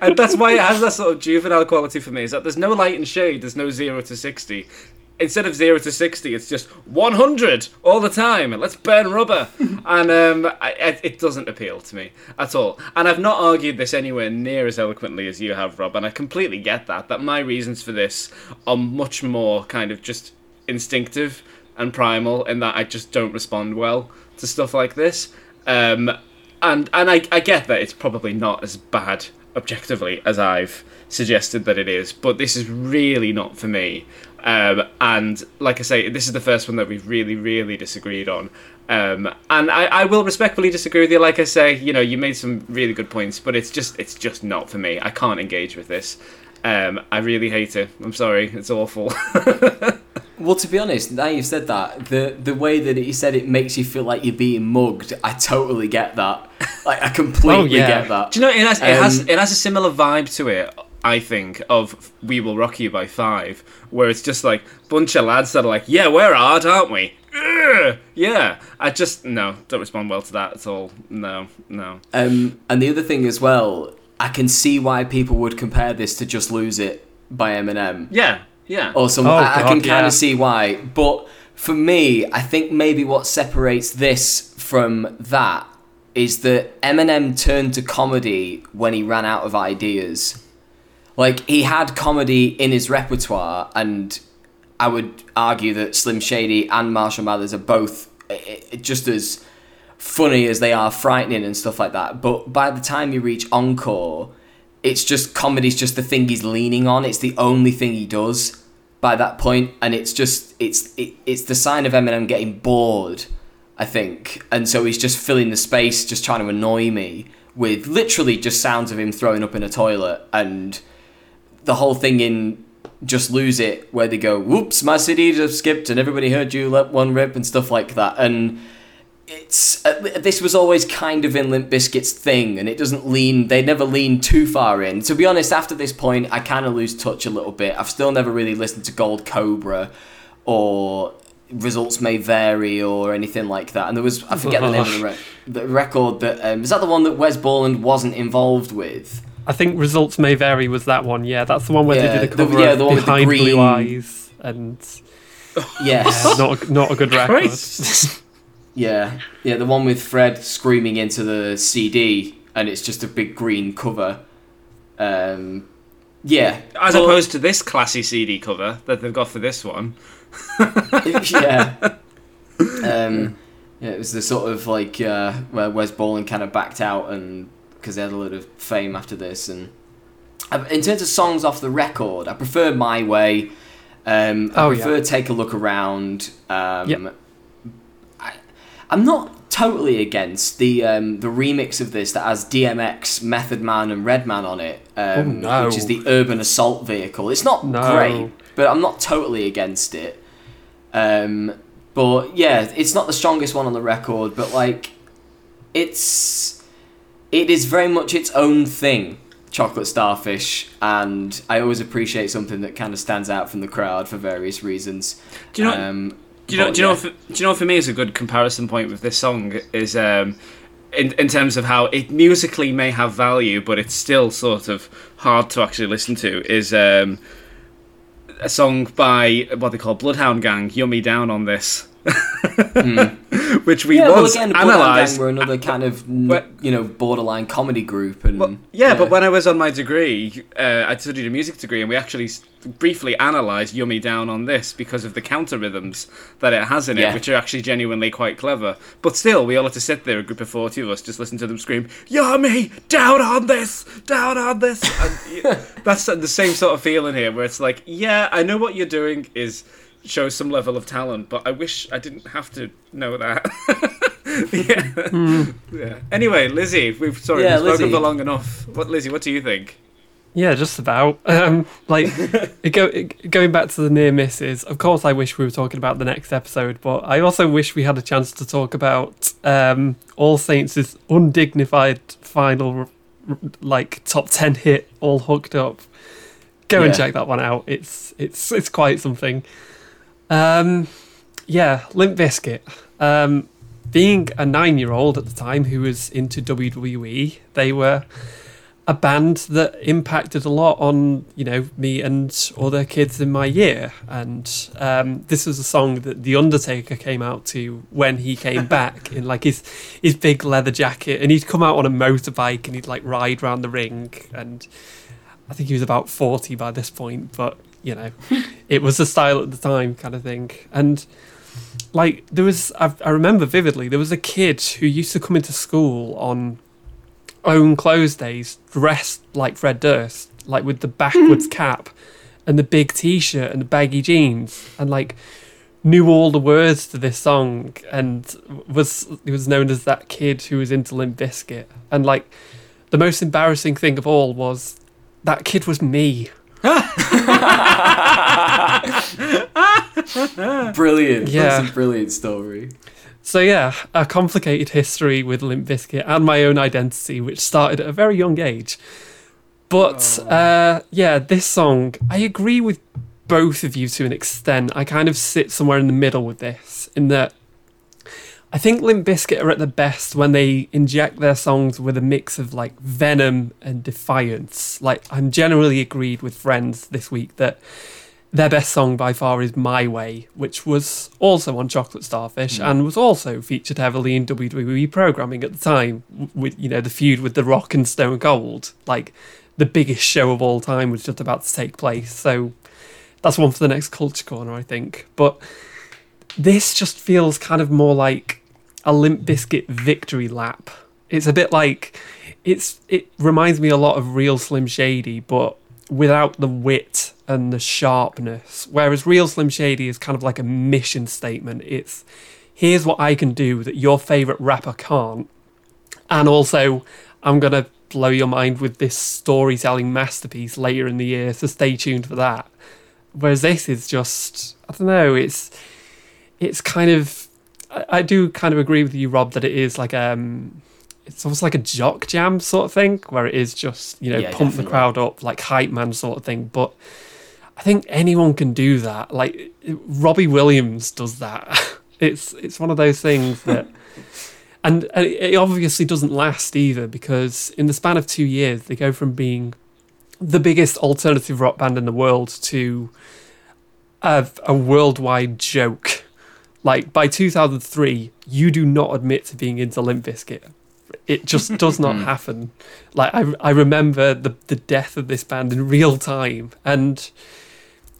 and that's why it has that sort of juvenile quality for me. Is that there's no light and shade. There's no zero to sixty. Instead of zero to sixty, it's just one hundred all the time. Let's burn rubber, and um, I, it doesn't appeal to me at all. And I've not argued this anywhere near as eloquently as you have, Rob. And I completely get that. That my reasons for this are much more kind of just instinctive and primal, in that I just don't respond well to stuff like this. Um, and and I, I get that it's probably not as bad objectively as I've suggested that it is, but this is really not for me. Um, and like I say, this is the first one that we've really, really disagreed on. Um, and I, I will respectfully disagree with you. Like I say, you know, you made some really good points, but it's just, it's just not for me. I can't engage with this. Um, I really hate it. I'm sorry. It's awful. Well, to be honest, now you've said that, the the way that he said it makes you feel like you're being mugged, I totally get that. Like, I completely Oh, yeah. get that. Do you know it has, it has Um, it has a similar vibe to it. I think of "We Will Rock You" by Five, where it's just like bunch of lads that are like, "Yeah, we're hard, aren't we?" Ugh, yeah, I just no, don't respond well to that at all. No, no. Um, and the other thing as well, I can see why people would compare this to "Just Lose It" by Eminem. Yeah, yeah. or some. Oh, I, I God, can kind yeah. of see why, but for me, I think maybe what separates this from that is that Eminem turned to comedy when he ran out of ideas. Like he had comedy in his repertoire, and I would argue that Slim Shady and Marshall Mathers are both just as funny as they are frightening and stuff like that. But by the time you reach Encore, it's just comedy's just the thing he's leaning on. It's the only thing he does by that point, and it's just it's it, it's the sign of Eminem getting bored, I think, and so he's just filling the space, just trying to annoy me with literally just sounds of him throwing up in a toilet and the whole thing in just lose it where they go whoops my city just skipped and everybody heard you let one rip and stuff like that and it's uh, this was always kind of in Limp Bizkit's thing, and it doesn't lean. They never lean too far in. To be honest, after this point, I kind of lose touch a little bit. I've still never really listened to Gold Cobra, or Results May Vary, or anything like that. And there was I forget the name of the, re- the record that um, is that the one that Wes Borland wasn't involved with. I think results may vary. Was that one? Yeah, that's the one where Yeah, they did a the- cover yeah, of the one with the behind blue eyes, and Yes, uh, not a, not a good record. Christ. yeah, yeah, the one with Fred screaming into the CD, and it's just a big green cover. Um, yeah, As but- opposed to this classy CD cover that they've got for this one. yeah. Um, yeah, it was the sort of like uh, where Wes Borland kind of backed out and because they had a lot of fame after this. And in terms of songs off the record, I prefer My Way. Um, I Oh, prefer yeah. Take a Look Around. Um, Yep. I, I'm not totally against the um, the remix of this that has DMX, Method Man, and Redman on it, um, Oh, no. which is the Urban Assault vehicle. It's not No. great, but I'm not totally against it. Um, but yeah, it's not the strongest one on the record, but like, it's it is very much its own thing. Chocolate Starfish, and I always appreciate something that kind of stands out from the crowd for various reasons. Do you know? Um, do you know? Do you know? yeah. If, do you know? For me, is a good comparison point with this song is um, in in terms of how it musically may have value, but it's still sort of hard to actually listen to. Is um, a song by what they call Bloodhound Gang, "Yummy Down" on this, which we. Yeah, once again. Gang were another kind of but- you know borderline comedy group, and Well, yeah, but when I was on my degree, uh, I studied a music degree, and we actually briefly analysed "Yummy Down" on this because of the counter rhythms that it has in it, Yeah. which are actually genuinely quite clever. But still, we all had to sit there, a group of forty of us, just listen to them scream "Yummy down on this, down on this." And, that's the same sort of feeling here, where it's like, yeah, I know what you're doing is show some level of talent, but I wish I didn't have to know that. yeah. yeah. Anyway, Lizzie, we've sorry, Yeah, we've spoken Lizzie. for long enough. What, Lizzie? What do you think? Yeah, just about. Um, like it go, it, going back to the near misses. Of course, I wish we were talking about the next episode, but I also wish we had a chance to talk about um, All Saints' undignified final, r- r- like top ten hit, all hooked up. Go and check that one out. It's it's it's quite something. Um, yeah, Limp Bizkit. Um, being a nine-year-old at the time who was into WWE, they were a band that impacted a lot on you know me and other kids in my year. And um, this was a song that the undertaker came out to when he came back in like his his big leather jacket. And he'd come out on a motorbike and he'd like ride around the ring. And i think he was about 40 by this point but you know it was the style at the time kind of thing and like there was I, I remember vividly there was a kid who used to come into school on own clothes days dressed like Fred Durst, like with the backwards hmm. cap and the big t-shirt and the baggy jeans, and like knew all the words to this song and was he was known as that kid who was into Limp Bizkit. And like the most embarrassing thing of all was that kid was me. brilliant. Yeah. That's a brilliant story. So yeah, a complicated history with Limp Bizkit and my own identity, which started at a very young age. But uh, yeah, this song, I agree with both of you to an extent. I kind of sit somewhere in the middle with this, in that I think Limp Bizkit are at the best when they inject their songs with a mix of like venom and defiance. Like I'm generally agreed with friends this week that their best song by far is My Way, which was also on Chocolate Starfish hmm. and was also featured heavily in WWE programming at the time. With you know the feud with The Rock and Stone Cold, like the biggest show of all time was just about to take place. So that's one for the next Culture Corner, I think. But this just feels kind of more like a Limp Bizkit victory lap. It's a bit like it's it reminds me a lot of Real Slim Shady, but without the wit and the sharpness. Whereas Real Slim Shady is kind of like a mission statement. It's here's what I can do that your favorite rapper can't, and also I'm gonna blow your mind with this storytelling masterpiece later in the year. So stay tuned for that. Whereas this is just I don't know. It's it's kind of I, I do kind of agree with you, Rob, that it is like um it's almost like a jock jam sort of thing, where it is just you know Yeah, pump the crowd up like hype man sort of thing. But I think anyone can do that. Like Robbie Williams does that. It's it's one of those things that, and, and it obviously doesn't last either because in the span of two years they go from being the biggest alternative rock band in the world to a, a worldwide joke. Like by 2003, you do not admit to being into Limp Bizkit. It just does not hmm. happen. Like I, I remember the the death of this band in real time, and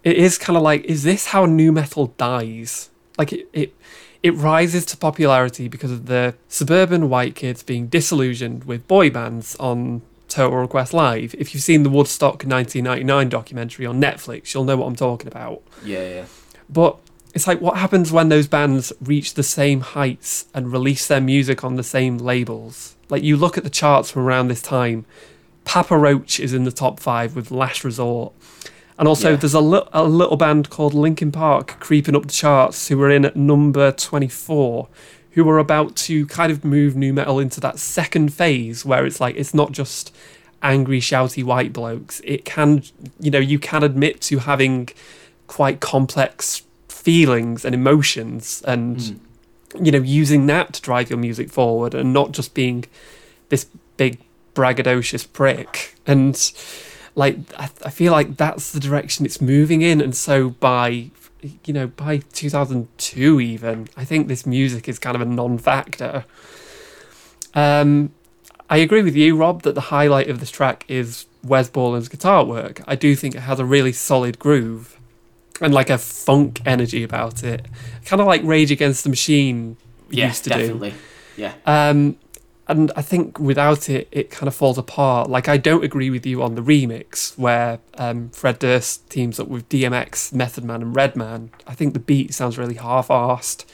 it is kind of like, is this how nu metal dies? Like it, it, it rises to popularity because of the suburban white kids being disillusioned with boy bands on Total Request Live. If you've seen the Woodstock 1999 documentary on Netflix, you'll know what I'm talking about. Yeah, yeah. But it's like what happens when those bands reach the same heights and release their music on the same labels. Like you look at the charts from around this time, Papa Roach is in the top five with Last Resort. And also, Yeah. there's a, li- a little band called Linkin Park creeping up the charts who are in at number 24, who are about to kind of move nu metal into that second phase where it's like, it's not just angry, shouty white blokes. It can, you know, you can admit to having quite complex feelings and emotions and, you know, using that to drive your music forward and not just being this big braggadocious prick. And like I, I feel like that's the direction it's moving in. And so by you know by 2002 even i think this music is kind of a non-factor. Um i agree with you rob that the highlight of this track is wes borland's guitar work. I do think it has a really solid groove and like a funk energy about it kind of like rage against the machine Yeah, used to do Yeah, definitely. Yeah. um, and I think without it, it kind of falls apart. Like I don't agree with you on the remix where um, Fred Durst teams up with DMX, Method Man, and Redman. I think the beat sounds really half-assed,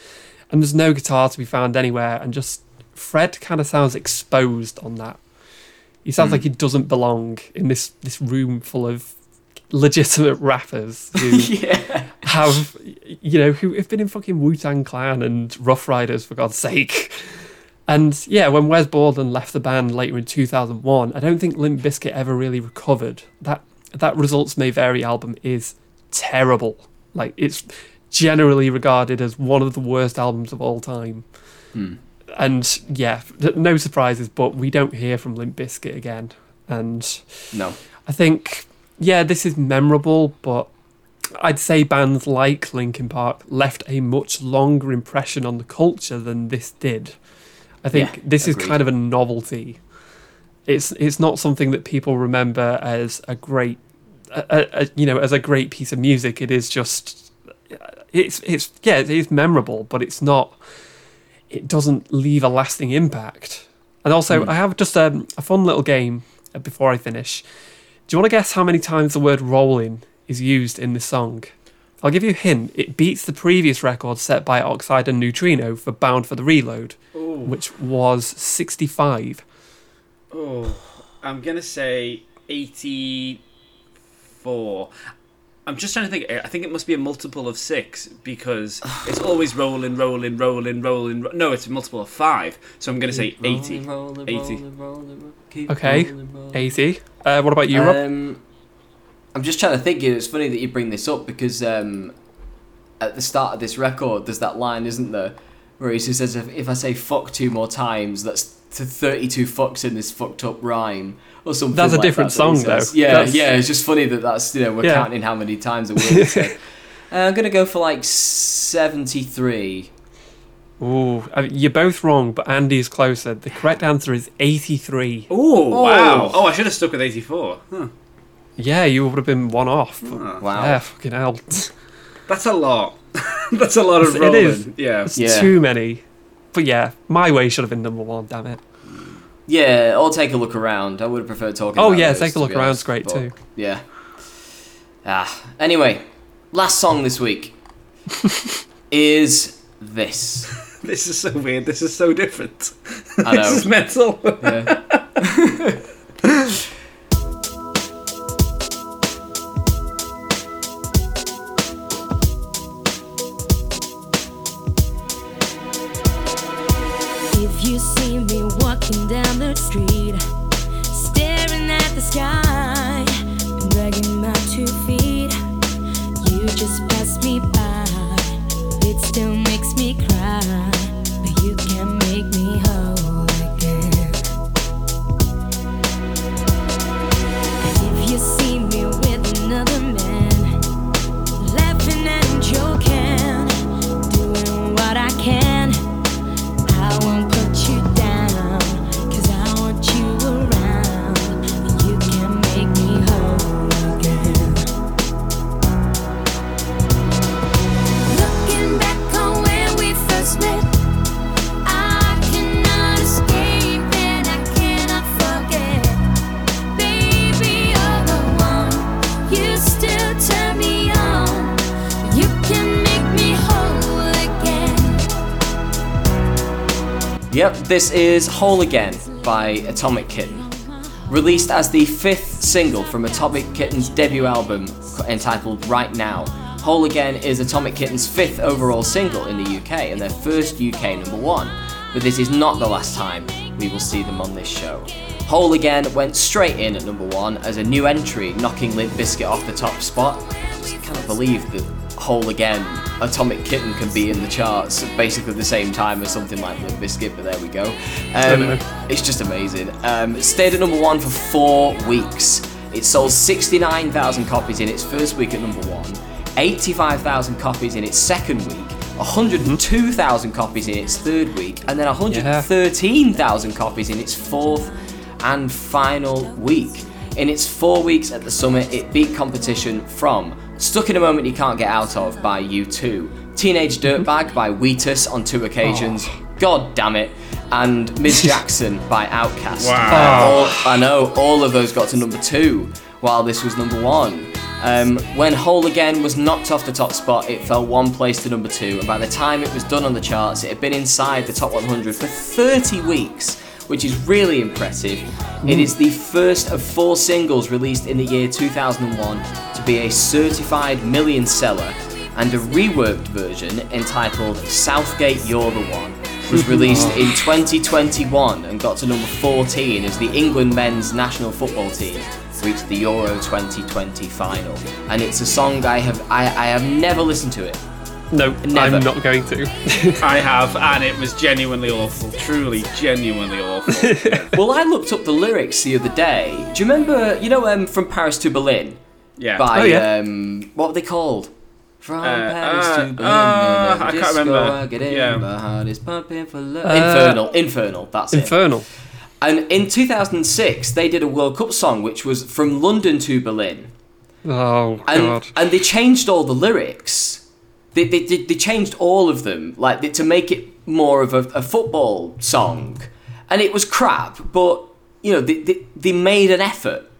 and there's no guitar to be found anywhere. And just Fred kind of sounds exposed on that. He sounds like he doesn't belong in this this room full of legitimate rappers who yeah. have you know who have been in fucking Wu Tang Clan and Ruff Ryders for God's sake. And yeah, when Wes Borland left the band later in 2001, I don't think Limp Bizkit ever really recovered. That that Results May Vary album is terrible. Like it's generally regarded as one of the worst albums of all time. Hmm. And yeah, no surprises, but we don't hear from Limp Bizkit again. And No. I think, yeah, this is memorable, but I'd say bands like Linkin Park left a much longer impression on the culture than this did. I think Yeah, this is kind of a novelty. It's it's not something that people remember as a great, a, a, you know, as a great piece of music. It is just, it's it's yeah, it is memorable, but it's not. It doesn't leave a lasting impact. And also, I have just um, a fun little game uh, before I finish. Do you want to guess how many times the word rolling is used in this song? I'll give you a hint. It beats the previous record set by Oxide and Neutrino for Bound for the Reload, which was 65. Oh, I'm gonna say eighty-four. I'm just trying to think. I think it must be a multiple of six because it's always rolling, rolling, rolling, rolling. ro- No, it's a multiple of five. So I'm gonna say 80. 80. Okay, 80. Uh, what about you, Rob? Um, I'm just trying to think. It's funny that you bring this up because um, at the start of this record, there's that line, isn't there, where he says, "If, if I say fuck two more times, that's to 32 fucks in this fucked up rhyme." Or something. That's a like different that that song, though. Yeah, That's- yeah. It's just funny that that's you know we're Yeah. counting how many times a word. said. Uh, I'm gonna go for like 73. Ooh, uh, you're both wrong, but Andy's closer. The correct answer is 83. Oh, wow. Oh, I should have stuck with 84. Huh. Yeah, you would have been one off. Wow. Yeah, fucking hell. That's a lot. That's a lot of It rolling. is. Yeah. It's Yeah. too many. But yeah, My Way should have been number one, damn it. Yeah, or take a look around. I would have preferred talking. Oh, about yeah, those, take a look be around's honest, great but, too. Yeah. Ah. Anyway, last song this week is this. This is so weird. This is so different. I know. this is mental. Yeah. See me walking down the street, staring at the sky, dragging my two feet, you just pass me by. It still makes me cry, but you can make me whole Yep, this is Whole Again by Atomic Kitten. Released as the fifth single from Atomic Kitten's debut album entitled Right Now. Whole Again is Atomic Kitten's fifth overall single in the UK and their first UK number one. But this is not the last time we will see them on this show. Whole Again went straight in at number one as a new entry, knocking Limp Bizkit off the top spot. I Just cannot believe that Whole Again, Atomic Kitten can be in the charts at basically the same time as something like Limp Bizkit, but there we go. Um, it's just amazing. Um, stayed at number one for four weeks. It sold 69,000 copies in its first week at number one, 85,000 copies in its second week, 102,000 copies in its third week, and then 113,000 copies in its fourth and final week. In its four weeks at the summit, it beat competition from Stuck in a Moment You Can't Get Out of by U2, Teenage Dirtbag by Wheatus on two occasions, God Damn It, and Miss Jackson by Outkast. Wow. All- I know, all of those got to number two, while this was number one. Um, when Whole Again was knocked off the top spot, it fell one place to number two, and by the time it was done on the charts, it had been inside the top 100 for 30 weeks, which is really impressive. It is the first of four singles released in the year 2001 to be a certified million seller, and a reworked version entitled Southgate You're the One was released in 2021 and got to number 14 as the England men's national football team reached the Euro 2020 final. And it's a song I have I, I have never listened to it. No, Never. I'm not going to. I have, and it was genuinely awful. Truly, genuinely awful. Well, I looked up the lyrics the other day. Do you remember, you know, um, from Paris to Berlin Yeah. by Oh, yeah. um, what were they called? From Uh, Paris uh, to Berlin, uh, in a I can't remember. I get in, Yeah. my heart is pumping for love. Uh, Infernal, Infernal. That's it. Infernal. And in 2006, they did a World Cup song which was from London to Berlin. Oh And, god. and they changed all the lyrics. They, they, they, changed all of them, like to make it more of a, a football song. And it was crap, but, you know, they, they, they made an effort.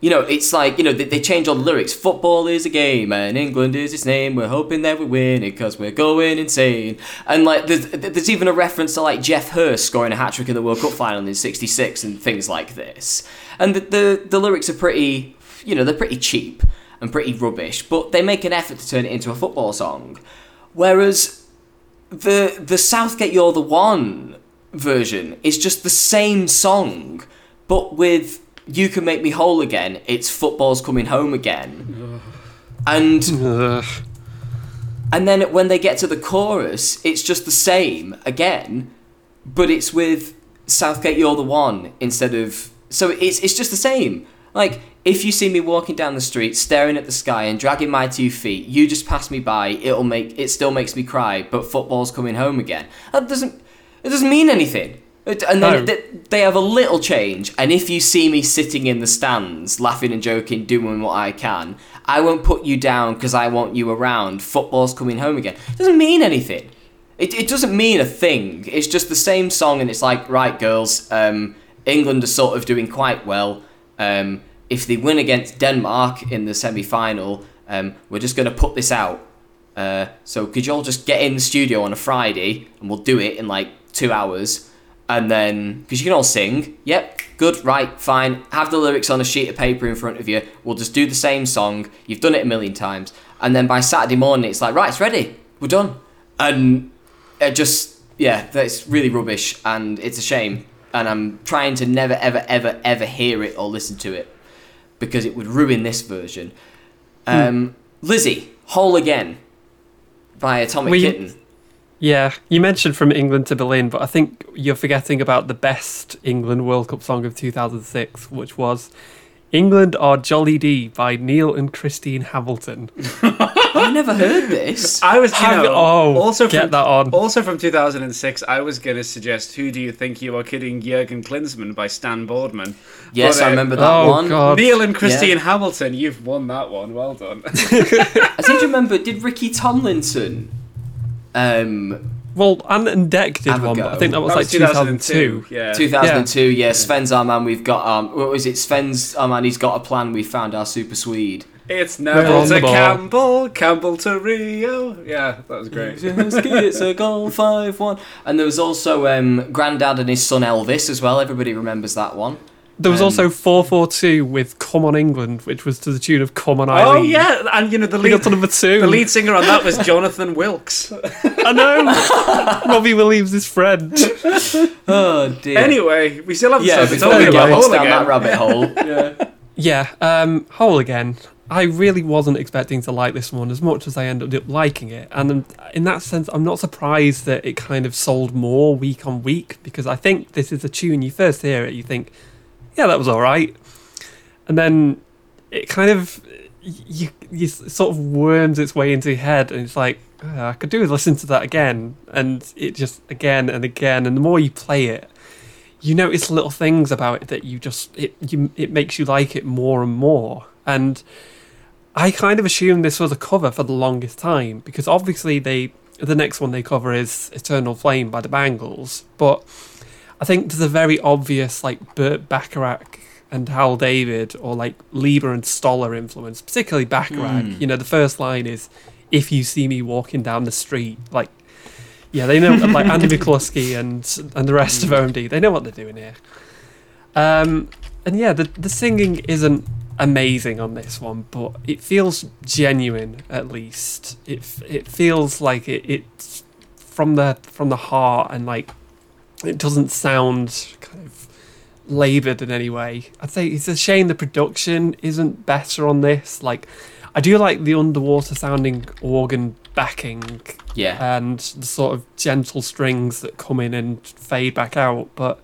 You know, it's like, you know, they, they changed all the lyrics. Football is a game and England is its name. We're hoping that we win it because we're going insane. And, like, there's, there's even a reference to, like, Geoff Hurst scoring a hat trick in the World Cup final in 66 and things like this. And the, the, the lyrics are pretty, you know, they're pretty cheap and pretty rubbish, but they make an effort to turn it into a football song. Whereas the the Southgate You're the One version is just the same song, but with You Can Make Me Whole Again, it's football's coming home again. And Ugh. and then when they get to the chorus, it's just the same again, but it's with Southgate You're the One instead of so it's it's just the same. Like if you see me walking down the street staring at the sky and dragging my two feet, you just pass me by, it'll make it still makes me cry, but football's coming home again. That doesn't it doesn't mean anything. It- And then No. they, they have a little change, and if you see me sitting in the stands, laughing and joking, doing what I can, I won't put you down because I want you around. Football's coming home again. It doesn't mean anything. It, it doesn't mean a thing. It's just the same song, and it's like, right, girls, um, England are sort of doing quite well. Um, if they win against Denmark in the semi final, um, we're just going to put this out. Uh, so could you all just get in the studio on a Friday and we'll do it in like two hours? And then, because you can all sing, yep, good, right, fine. Have the lyrics on a sheet of paper in front of you. We'll just do the same song. You've done it a million times. And then by Saturday morning, it's like, right, it's ready. We're done. And it just, yeah, that's really rubbish and it's a shame. And I'm trying to never, ever, ever, ever hear it or listen to it because it would ruin this version. Um, Lizzie, Whole Again by Atomic Kitten. Yeah, you mentioned from England to Berlin, but I think you're forgetting about the best England World Cup song of 2006, which was England Are Jolly D by Neil and Christine Hamilton. I never heard this. I was, you know, oh, also get from, that on. Also from 2006, I was going to suggest "Who Do You Think You Are Kidding?" Jurgen Klinsmann by Stan Boardman. Yes, But, I uh, remember that oh, one. God. Neil and Christine Hamilton, you've won that one. Well done. I seem to remember, did Ricky Tomlinson um, Well, Ant and Dec did one, but I think that was That like was 2002. Yeah. 2002, yeah. Sven's our man, we've got, um, what was it? Sven's our man, he's got a plan, we found our super Swede. It's We're Neville on the to ball. Campbell, Campbell to Rio. Yeah, that was great. it's a goal, 5 1. And there was also um, Grandad and his son Elvis as well. Everybody remembers that one. There was Um, also 442 with Come On England, which was to the tune of Come On Ireland. Oh yeah, and you know the lead, got to number two. the lead singer on that was Jonathan Wilkes. I know! Robbie Williams is French. Oh, dear. Anyway, we still haven't yeah, started before talking we about get Hole down that rabbit hole. Yeah, um, Whole again. I really wasn't expecting to like this one as much as I ended up liking it. And in that sense, I'm not surprised that it kind of sold more week on week because I think this is a tune you first hear it, you think, yeah, that was all right. And then it kind of, you, you sort of worms its way into your head and it's like, "Ah, I could do listen to that again. And it just, again and again. And the more you play it, you notice little things about it that you just it you it makes you like it more and more and i kind of assumed this was a cover for the longest time because obviously they the next one they cover is eternal flame by the bangles but i think there's a very obvious like burt bacharach and hal david or like leiber and stoller influence particularly bacharach you know the first line is if you see me walking down the street like yeah, they know like Andy McCluskey and and the rest of OMD. They know what they're doing here. Um, and yeah, the the singing isn't amazing on this one, but it feels genuine at least. It it feels like it it's from the from the heart and like it doesn't sound kind of labored in any way. I'd say it's a shame the production isn't better on this. Like I do like the underwater sounding organ backing Yeah. and the sort of gentle strings that come in and fade back out. But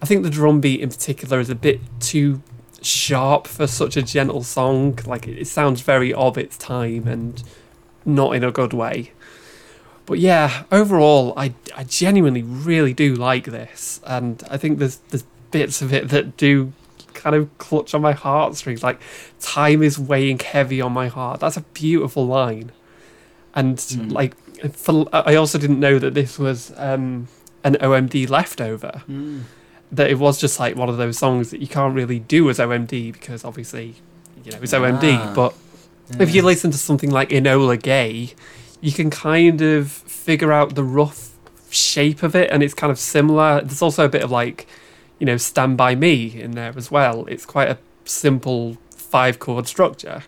I think the drum beat in particular is a bit too sharp for such a gentle song. Like it, sounds very of its time and not in a good way. But yeah, overall, I, I genuinely really do like this, and I think there's there's bits of it that do kind of clutch on my heartstrings. Like time is weighing heavy on my heart. That's a beautiful line and like for, I also didn't know that this was um, an OMD leftover. That it was just like one of those songs that you can't really do as OMD because obviously, you know, it's OMD. Ah. But if you listen to something like Enola Gay, you can kind of figure out the rough shape of it, and it's kind of similar. There's also a bit of like, you know, Stand By Me in there as well. It's quite a simple five chord structure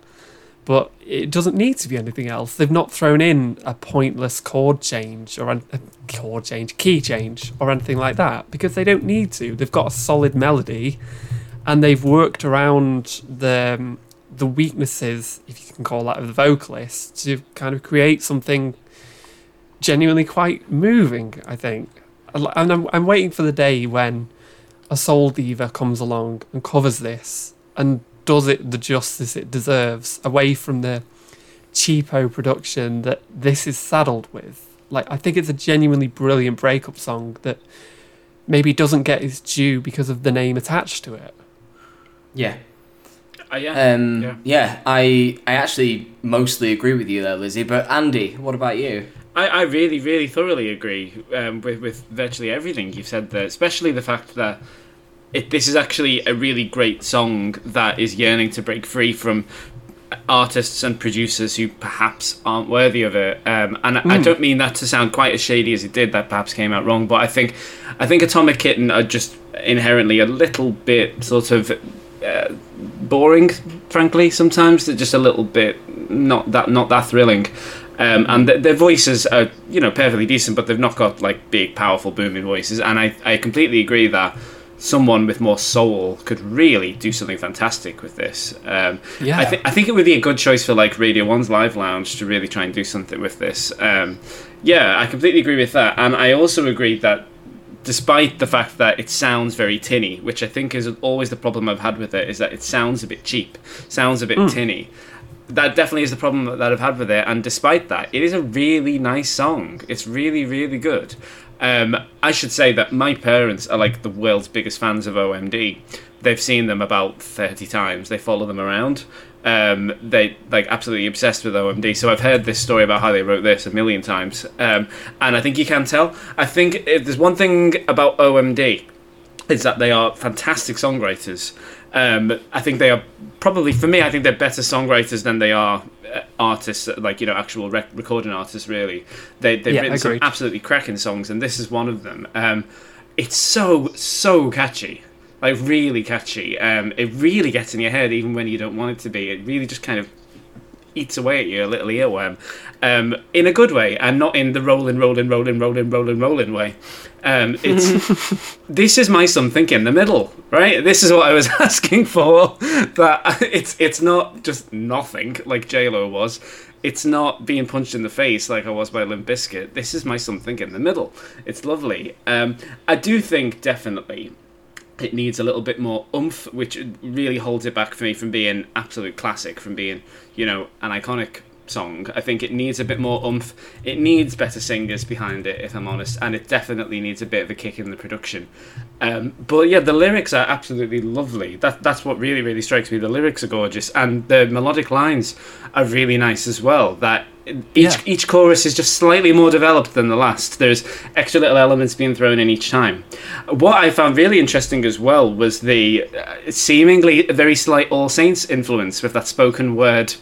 but it doesn't need to be anything else. They've not thrown in a pointless chord change or a chord change, key change, or anything like that because they don't need to. They've got a solid melody, and they've worked around the um, the weaknesses, if you can call that, of the vocalist to kind of create something genuinely quite moving. I think, and I'm, I'm waiting for the day when a soul diva comes along and covers this and does it the justice it deserves away from the cheapo production that this is saddled with. Like I think it's a genuinely brilliant breakup song that maybe doesn't get its due because of the name attached to it. Yeah. Uh, yeah. Um, Yeah. yeah. I I actually mostly agree with you there, Lizzie. But Andy, what about you? I, I really, really thoroughly agree um, with, with virtually everything you've said there, especially the fact that it, this is actually a really great song that is yearning to break free from artists and producers who perhaps aren't worthy of it. Um, and I, I don't mean that to sound quite as shady as it did. That perhaps came out wrong, but I think I think Atomic Kitten are just inherently a little bit sort of uh, boring. Frankly, sometimes they're just a little bit not that not that thrilling. Um, and th- their voices are, you know, perfectly decent, but they've not got like big, powerful, booming voices. And I, I completely agree that someone with more soul could really do something fantastic with this. Um, Yeah. I, th- I think it would be a good choice for like Radio One's Live Lounge to really try and do something with this. Um, yeah, I completely agree with that, and I also agree that despite the fact that it sounds very tinny, which I think is always the problem I've had with it, is that it sounds a bit cheap, sounds a bit tinny. That definitely is the problem that I've had with it, and despite that, it is a really nice song. It's really, really good. Um, I should say that my parents are like the world's biggest fans of OMD. They've seen them about thirty times. They follow them around. Um, they like absolutely obsessed with OMD. So I've heard this story about how they wrote this a million times, um, and I think you can tell. I think if there's one thing about OMD is that they are fantastic songwriters. Um, I think they are probably for me. I think they're better songwriters than they are uh, artists, like you know, actual rec- recording artists. Really, they they've Yeah, written some absolutely cracking songs, and this is one of them. Um, it's so so catchy, like really catchy. Um, it really gets in your head, even when you don't want it to be. It really just kind of eats away at you a little earworm, um, in a good way, and not in the rolling, rolling, rolling, rolling, rolling, rolling way. Um, it's this is my something in the middle, right? This is what I was asking for. That it's it's not just nothing like J Lo was. It's not being punched in the face like I was by Limp Bizkit. This is my something in the middle. It's lovely. Um, I do think definitely it needs a little bit more oomph, which really holds it back for me from being absolute classic, from being, you know, an iconic song. I think it needs a bit more oomph. It needs better singers behind it, if I'm honest, and it definitely needs a bit of a kick in the production. Um, but yeah, the lyrics are absolutely lovely. That that's what really really strikes me. The lyrics are gorgeous, and the melodic lines are really nice as well. That each Yeah. each chorus is just slightly more developed than the last. There's extra little elements being thrown in each time. What I found really interesting as well was the uh, seemingly very slight All Saints influence with that spoken word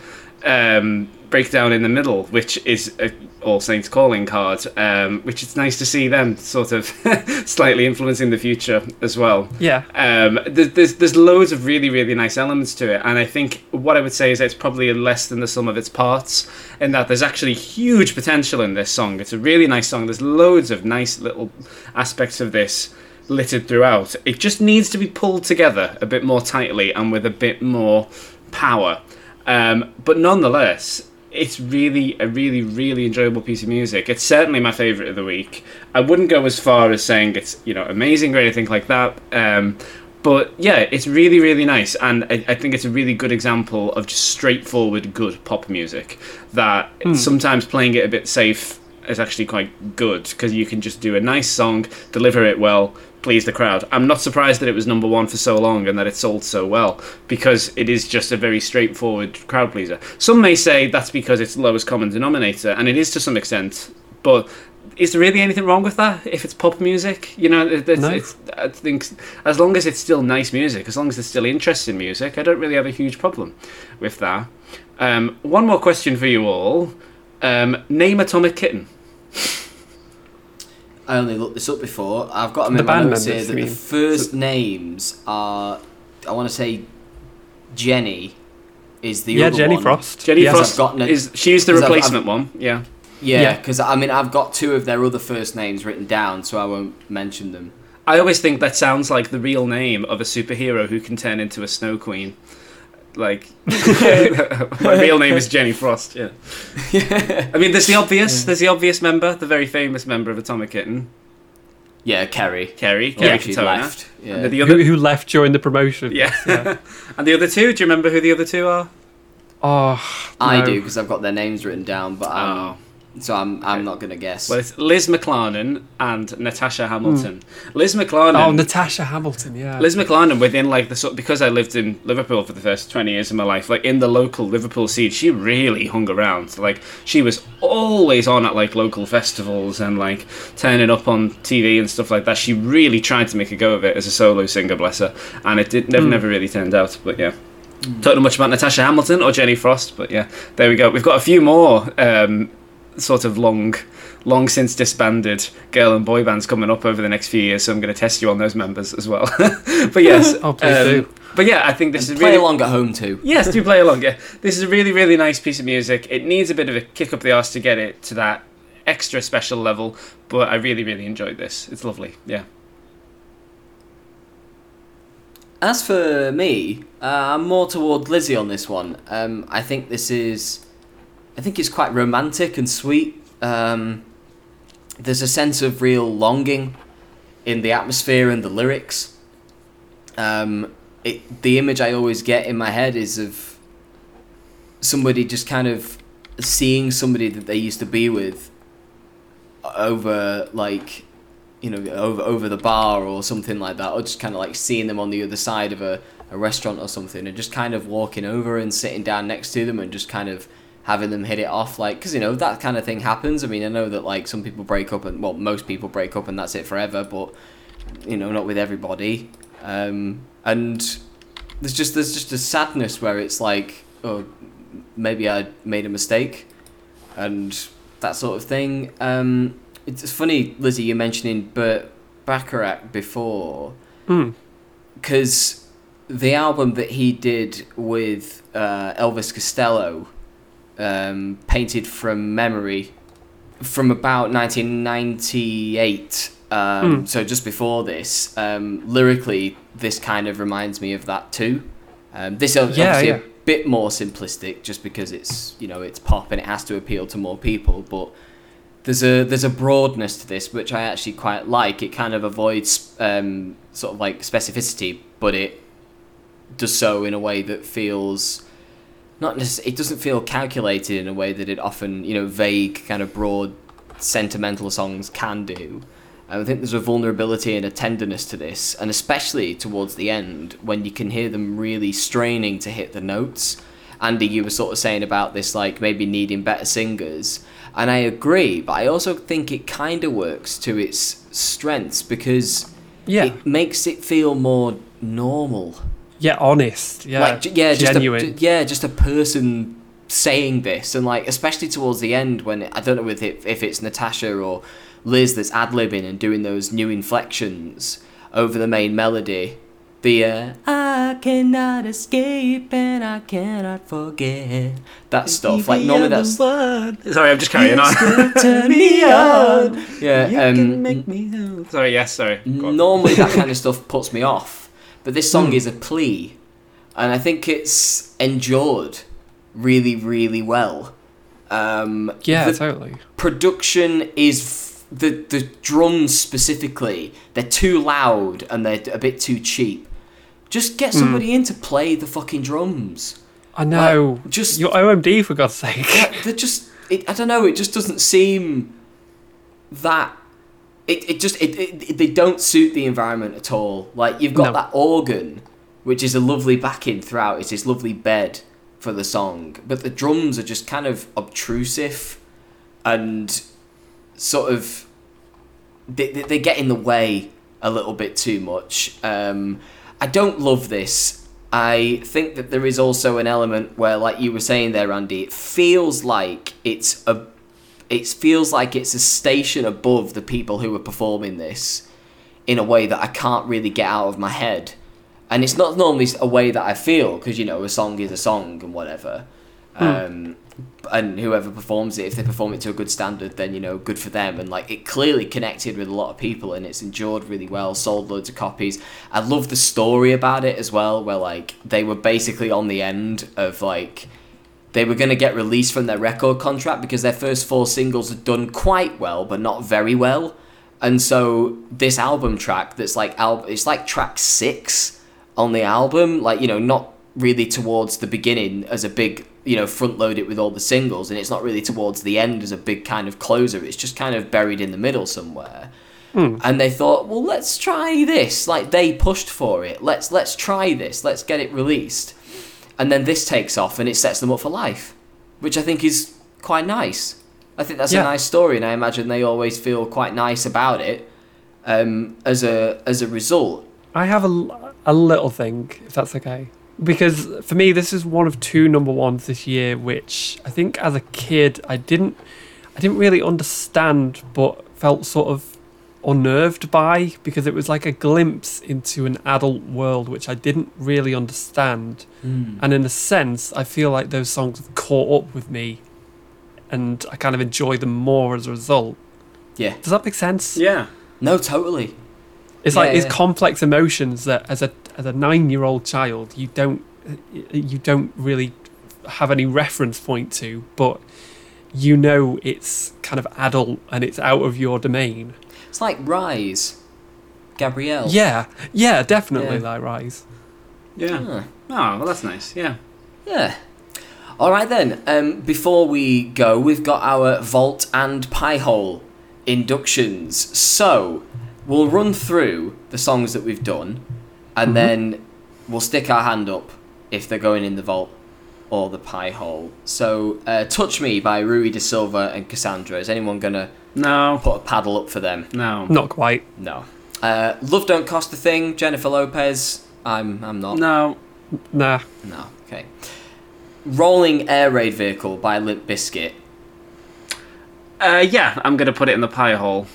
um, breakdown in the middle, which is a All Saints calling card. Um, which it's nice to see them sort of slightly influencing the future as well. Yeah. Um, there's, there's loads of really really nice elements to it, and I think what I would say is that it's probably less than the sum of its parts. In that there's actually huge potential in this song. It's a really nice song. There's loads of nice little aspects of this littered throughout. It just needs to be pulled together a bit more tightly and with a bit more power. Um, but nonetheless, it's really a really really enjoyable piece of music. It's certainly my favorite of the week. I wouldn't go as far as saying it's you know amazing or anything like that. Um, but yeah, it's really really nice, and I, I think it's a really good example of just straightforward good pop music. That sometimes playing it a bit safe is actually quite good because you can just do a nice song, deliver it well, please the crowd. I'm not surprised that it was number one for so long and that it sold so well because it is just a very straightforward crowd pleaser. Some may say that's because it's the lowest common denominator, and it is to some extent, but. Is there really anything wrong with that? If it's pop music, you know, it's, No. it's, I think as long as it's still nice music, as long as there's still interesting music, I don't really have a huge problem with that. Um, one more question for you all: um, Name Atomic Kitten. I only looked this up before. I've got them The my band notes here that the mean? first names are, I want to say, Jenny is the Yeah, other Jenny one. Frost. Jenny Yes. Frost I've gotten it. is she's the Because I've- replacement one. Yeah. Yeah, Yeah. because I mean I've got two of their other first names written down, so I won't mention them. I always think that sounds like the real name of a superhero who can turn into a snow queen. Like, my real name is Jenny Frost. Yeah. yeah. I mean, there's the obvious. There's the obvious member, the very famous member of Atomic Kitten, Yeah, Kerry. Kerry. Yeah, Kerry she Katona. left. And Yeah. the other, Who, who left during the promotion? yeah. and the other two. Do you remember who the other two are? Oh, I do because I've got their names written down, but um, so I'm I'm not gonna guess. Well, it's Liz McLarnon and Natasha Hamilton. Hmm. Liz McLarnon. Oh, Natasha Hamilton. Yeah. Liz McLarnon within like the sort because I lived in Liverpool for the first twenty years of my life, like in the local Liverpool scene, she really hung around. Like she was always on at like local festivals and like turning up on TV and stuff like that. She really tried to make a go of it as a solo singer, bless her, and it did never hmm. never really turned out. But yeah. Hmm. Don't know much about Natasha Hamilton or Jenny Frost, but yeah, there we go. We've got a few more um, sort of long, long since disbanded girl and boy bands coming up over the next few years, so I'm going to test you on those members as well. but yes, Oh, please do. But yeah, I think this is Play really along at home too. Yes, do play along. Yeah, this is a really, really nice piece of music. It needs a bit of a kick up the arse to get it to that extra special level, but I really, really enjoyed this. It's lovely. Yeah. As for me, uh, I'm more toward Lizzie on this one. Um, I think this is, I think it's quite romantic and sweet. Um, there's a sense of real longing in the atmosphere and the lyrics. Um, it, the image I always get in my head is of somebody just kind of seeing somebody that they used to be with over like you know over over the bar or something like that or just kind of like seeing them on the other side of a, a restaurant or something and just kind of walking over and sitting down next to them and just kind of having them hit it off like because you know that kind of thing happens i mean i know that like some people break up and well most people break up and that's it forever but you know, not with everybody. Um, and there's just there's just a sadness where it's like, oh, maybe I made a mistake, and that sort of thing. Um, it's funny, Lizzie, you mentioning Burt Bacharach before, Hmm. because the album that he did with uh, Elvis Costello, um, painted from memory, from about 1998. Um, Hmm. So just before this, um, lyrically, this kind of reminds me of that too. Um, this is Yeah, obviously yeah. a bit more simplistic, just because it's you know it's pop and it has to appeal to more people, but there's a there's a broadness to this which I actually quite like. It kind of avoids um, sort of like specificity, but it does so in a way that feels not necessarily. It doesn't feel calculated in a way that it often you know vague kind of broad sentimental songs can do. I think there's a vulnerability and a tenderness to this, and especially towards the end when you can hear them really straining to hit the notes. Andy, you were sort of saying about this, like maybe needing better singers, and I agree, but I also think it kind of works to its strengths because Yeah. it makes it feel more normal. Yeah, honest. Yeah, like j- yeah, just genuine. a, j- yeah, just a person saying this, and like especially towards the end when I don't know if it, if it's Natasha or Liz that's ad libbing and doing those new inflections over the main melody. The uh, I cannot escape and I cannot forget that stuff. Like normally that's Sorry, I'm just carrying on. turn me on. Yeah, um, Sorry, yes, sorry. Normally that kind of stuff puts me off, but this song is a plea, and I think it's endured really, really well. Um, yeah, totally. production is f- the the drums specifically. They're too loud and they're a bit too cheap. Just get somebody in to play the fucking drums. I know. just- your OMD for God's sake. Yeah, they're just. It, I don't know. It just doesn't seem that. It, it just it, it, they don't suit the environment at all. Like you've got No. that organ, which is a lovely backing throughout. It's this lovely bed for the song, but the drums are just kind of obtrusive, and sort of they, they, they get in the way a little bit too much. Um, I don't love this. I think that there is also an element where, like you were saying there, Andy, it feels like it's a, it feels like it's a station above the people who are performing this, in a way that I can't really get out of my head, and it's not normally a way that I feel because you know a song is a song and whatever. Um, and whoever performs it, if they perform it to a good standard, then you know, good for them. And like, it clearly connected with a lot of people, and it's endured really well. Sold loads of copies. I love the story about it as well, where like they were basically on the end of like they were going to get released from their record contract because their first four singles had done quite well, but not very well. And so this album track, that's like al- it's like track six on the album, like you know, not really towards the beginning as a big, you know, front load it with all the singles, and it's not really towards the end as a big kind of closer. It's just kind of buried in the middle somewhere. Hmm. And they thought, well, let's try this. Like they pushed for it. Let's let's try this. Let's get it released. And then this takes off, and it sets them up for life, which I think is quite nice. I think that's Yeah. a nice story, and I imagine they always feel quite nice about it. Um, as a as a result, I have a, a little thing, if that's okay. Because for me, this is one of two number ones this year, which I think as a kid I didn't, I didn't really understand, but felt sort of unnerved by because it was like a glimpse into an adult world which I didn't really understand. Hmm. And in a sense, I feel like those songs have caught up with me, and I kind of enjoy them more as a result. yeah, Does that make sense? Yeah. no, totally. It's Yeah, like these yeah. complex emotions that, as a as a nine year old child, you don't you don't really have any reference point to, but you know it's kind of adult and it's out of your domain. It's like Rise, Gabrielle. Yeah, yeah, definitely Yeah. like Rise. Yeah. Huh. Oh, well, that's nice. Yeah. Yeah. All right then. Um, before we go, we've got our vault and pie hole inductions. So we'll run through the songs that we've done, and then we'll stick our hand up if they're going in the vault or the pie hole. So, uh, "Touch Me" by Rui Da Silva and Cassandra. Is anyone gonna No. put a paddle up for them? No. Not quite. No. Uh, Love Don't Cost a Thing, Jennifer Lopez. I'm I'm not. No. Nah. No, okay. Rolling Air Raid Vehicle by Limp Bizkit. Uh, yeah, I'm gonna put it in the pie hole.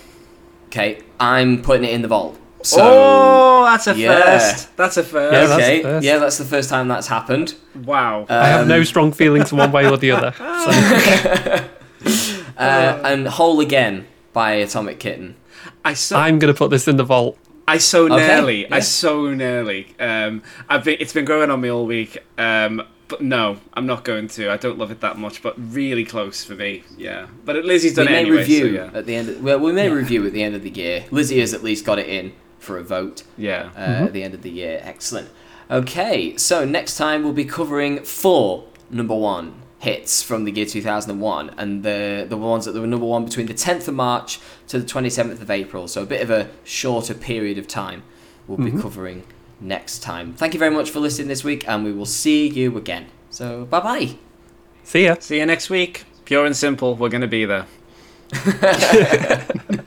Okay, I'm putting it in the vault. So oh, that's a yeah. first. That's a first. Yeah, that's okay, the first. yeah, that's the first time that's happened. wow. I have Um, no strong feelings one way or the other. So Uh, and Whole Again by Atomic Kitten. I so I'm going to put this in the vault. I so Okay, nearly. yeah. I so nearly. Um, I've been. It's been growing on me all week. Um, but no, I'm not going to. I don't love it that much, but really close for me. Yeah. But Lizzie's We done it may anyway. review So yeah. at the end. Of, well, we may review at the end of the year. Lizzie has at least got it in for a vote. Yeah. uh, at the end of the year. Excellent. Okay, so next time we'll be covering four number one hits from the year 2001 and the the ones that were number one between the 10th of March to the 27th of April. So a bit of a shorter period of time we'll be mm-hmm. covering next time. Thank you very much for listening this week and we will see you again. So bye bye. See ya. See you next week. Pure and simple. We're gonna be there.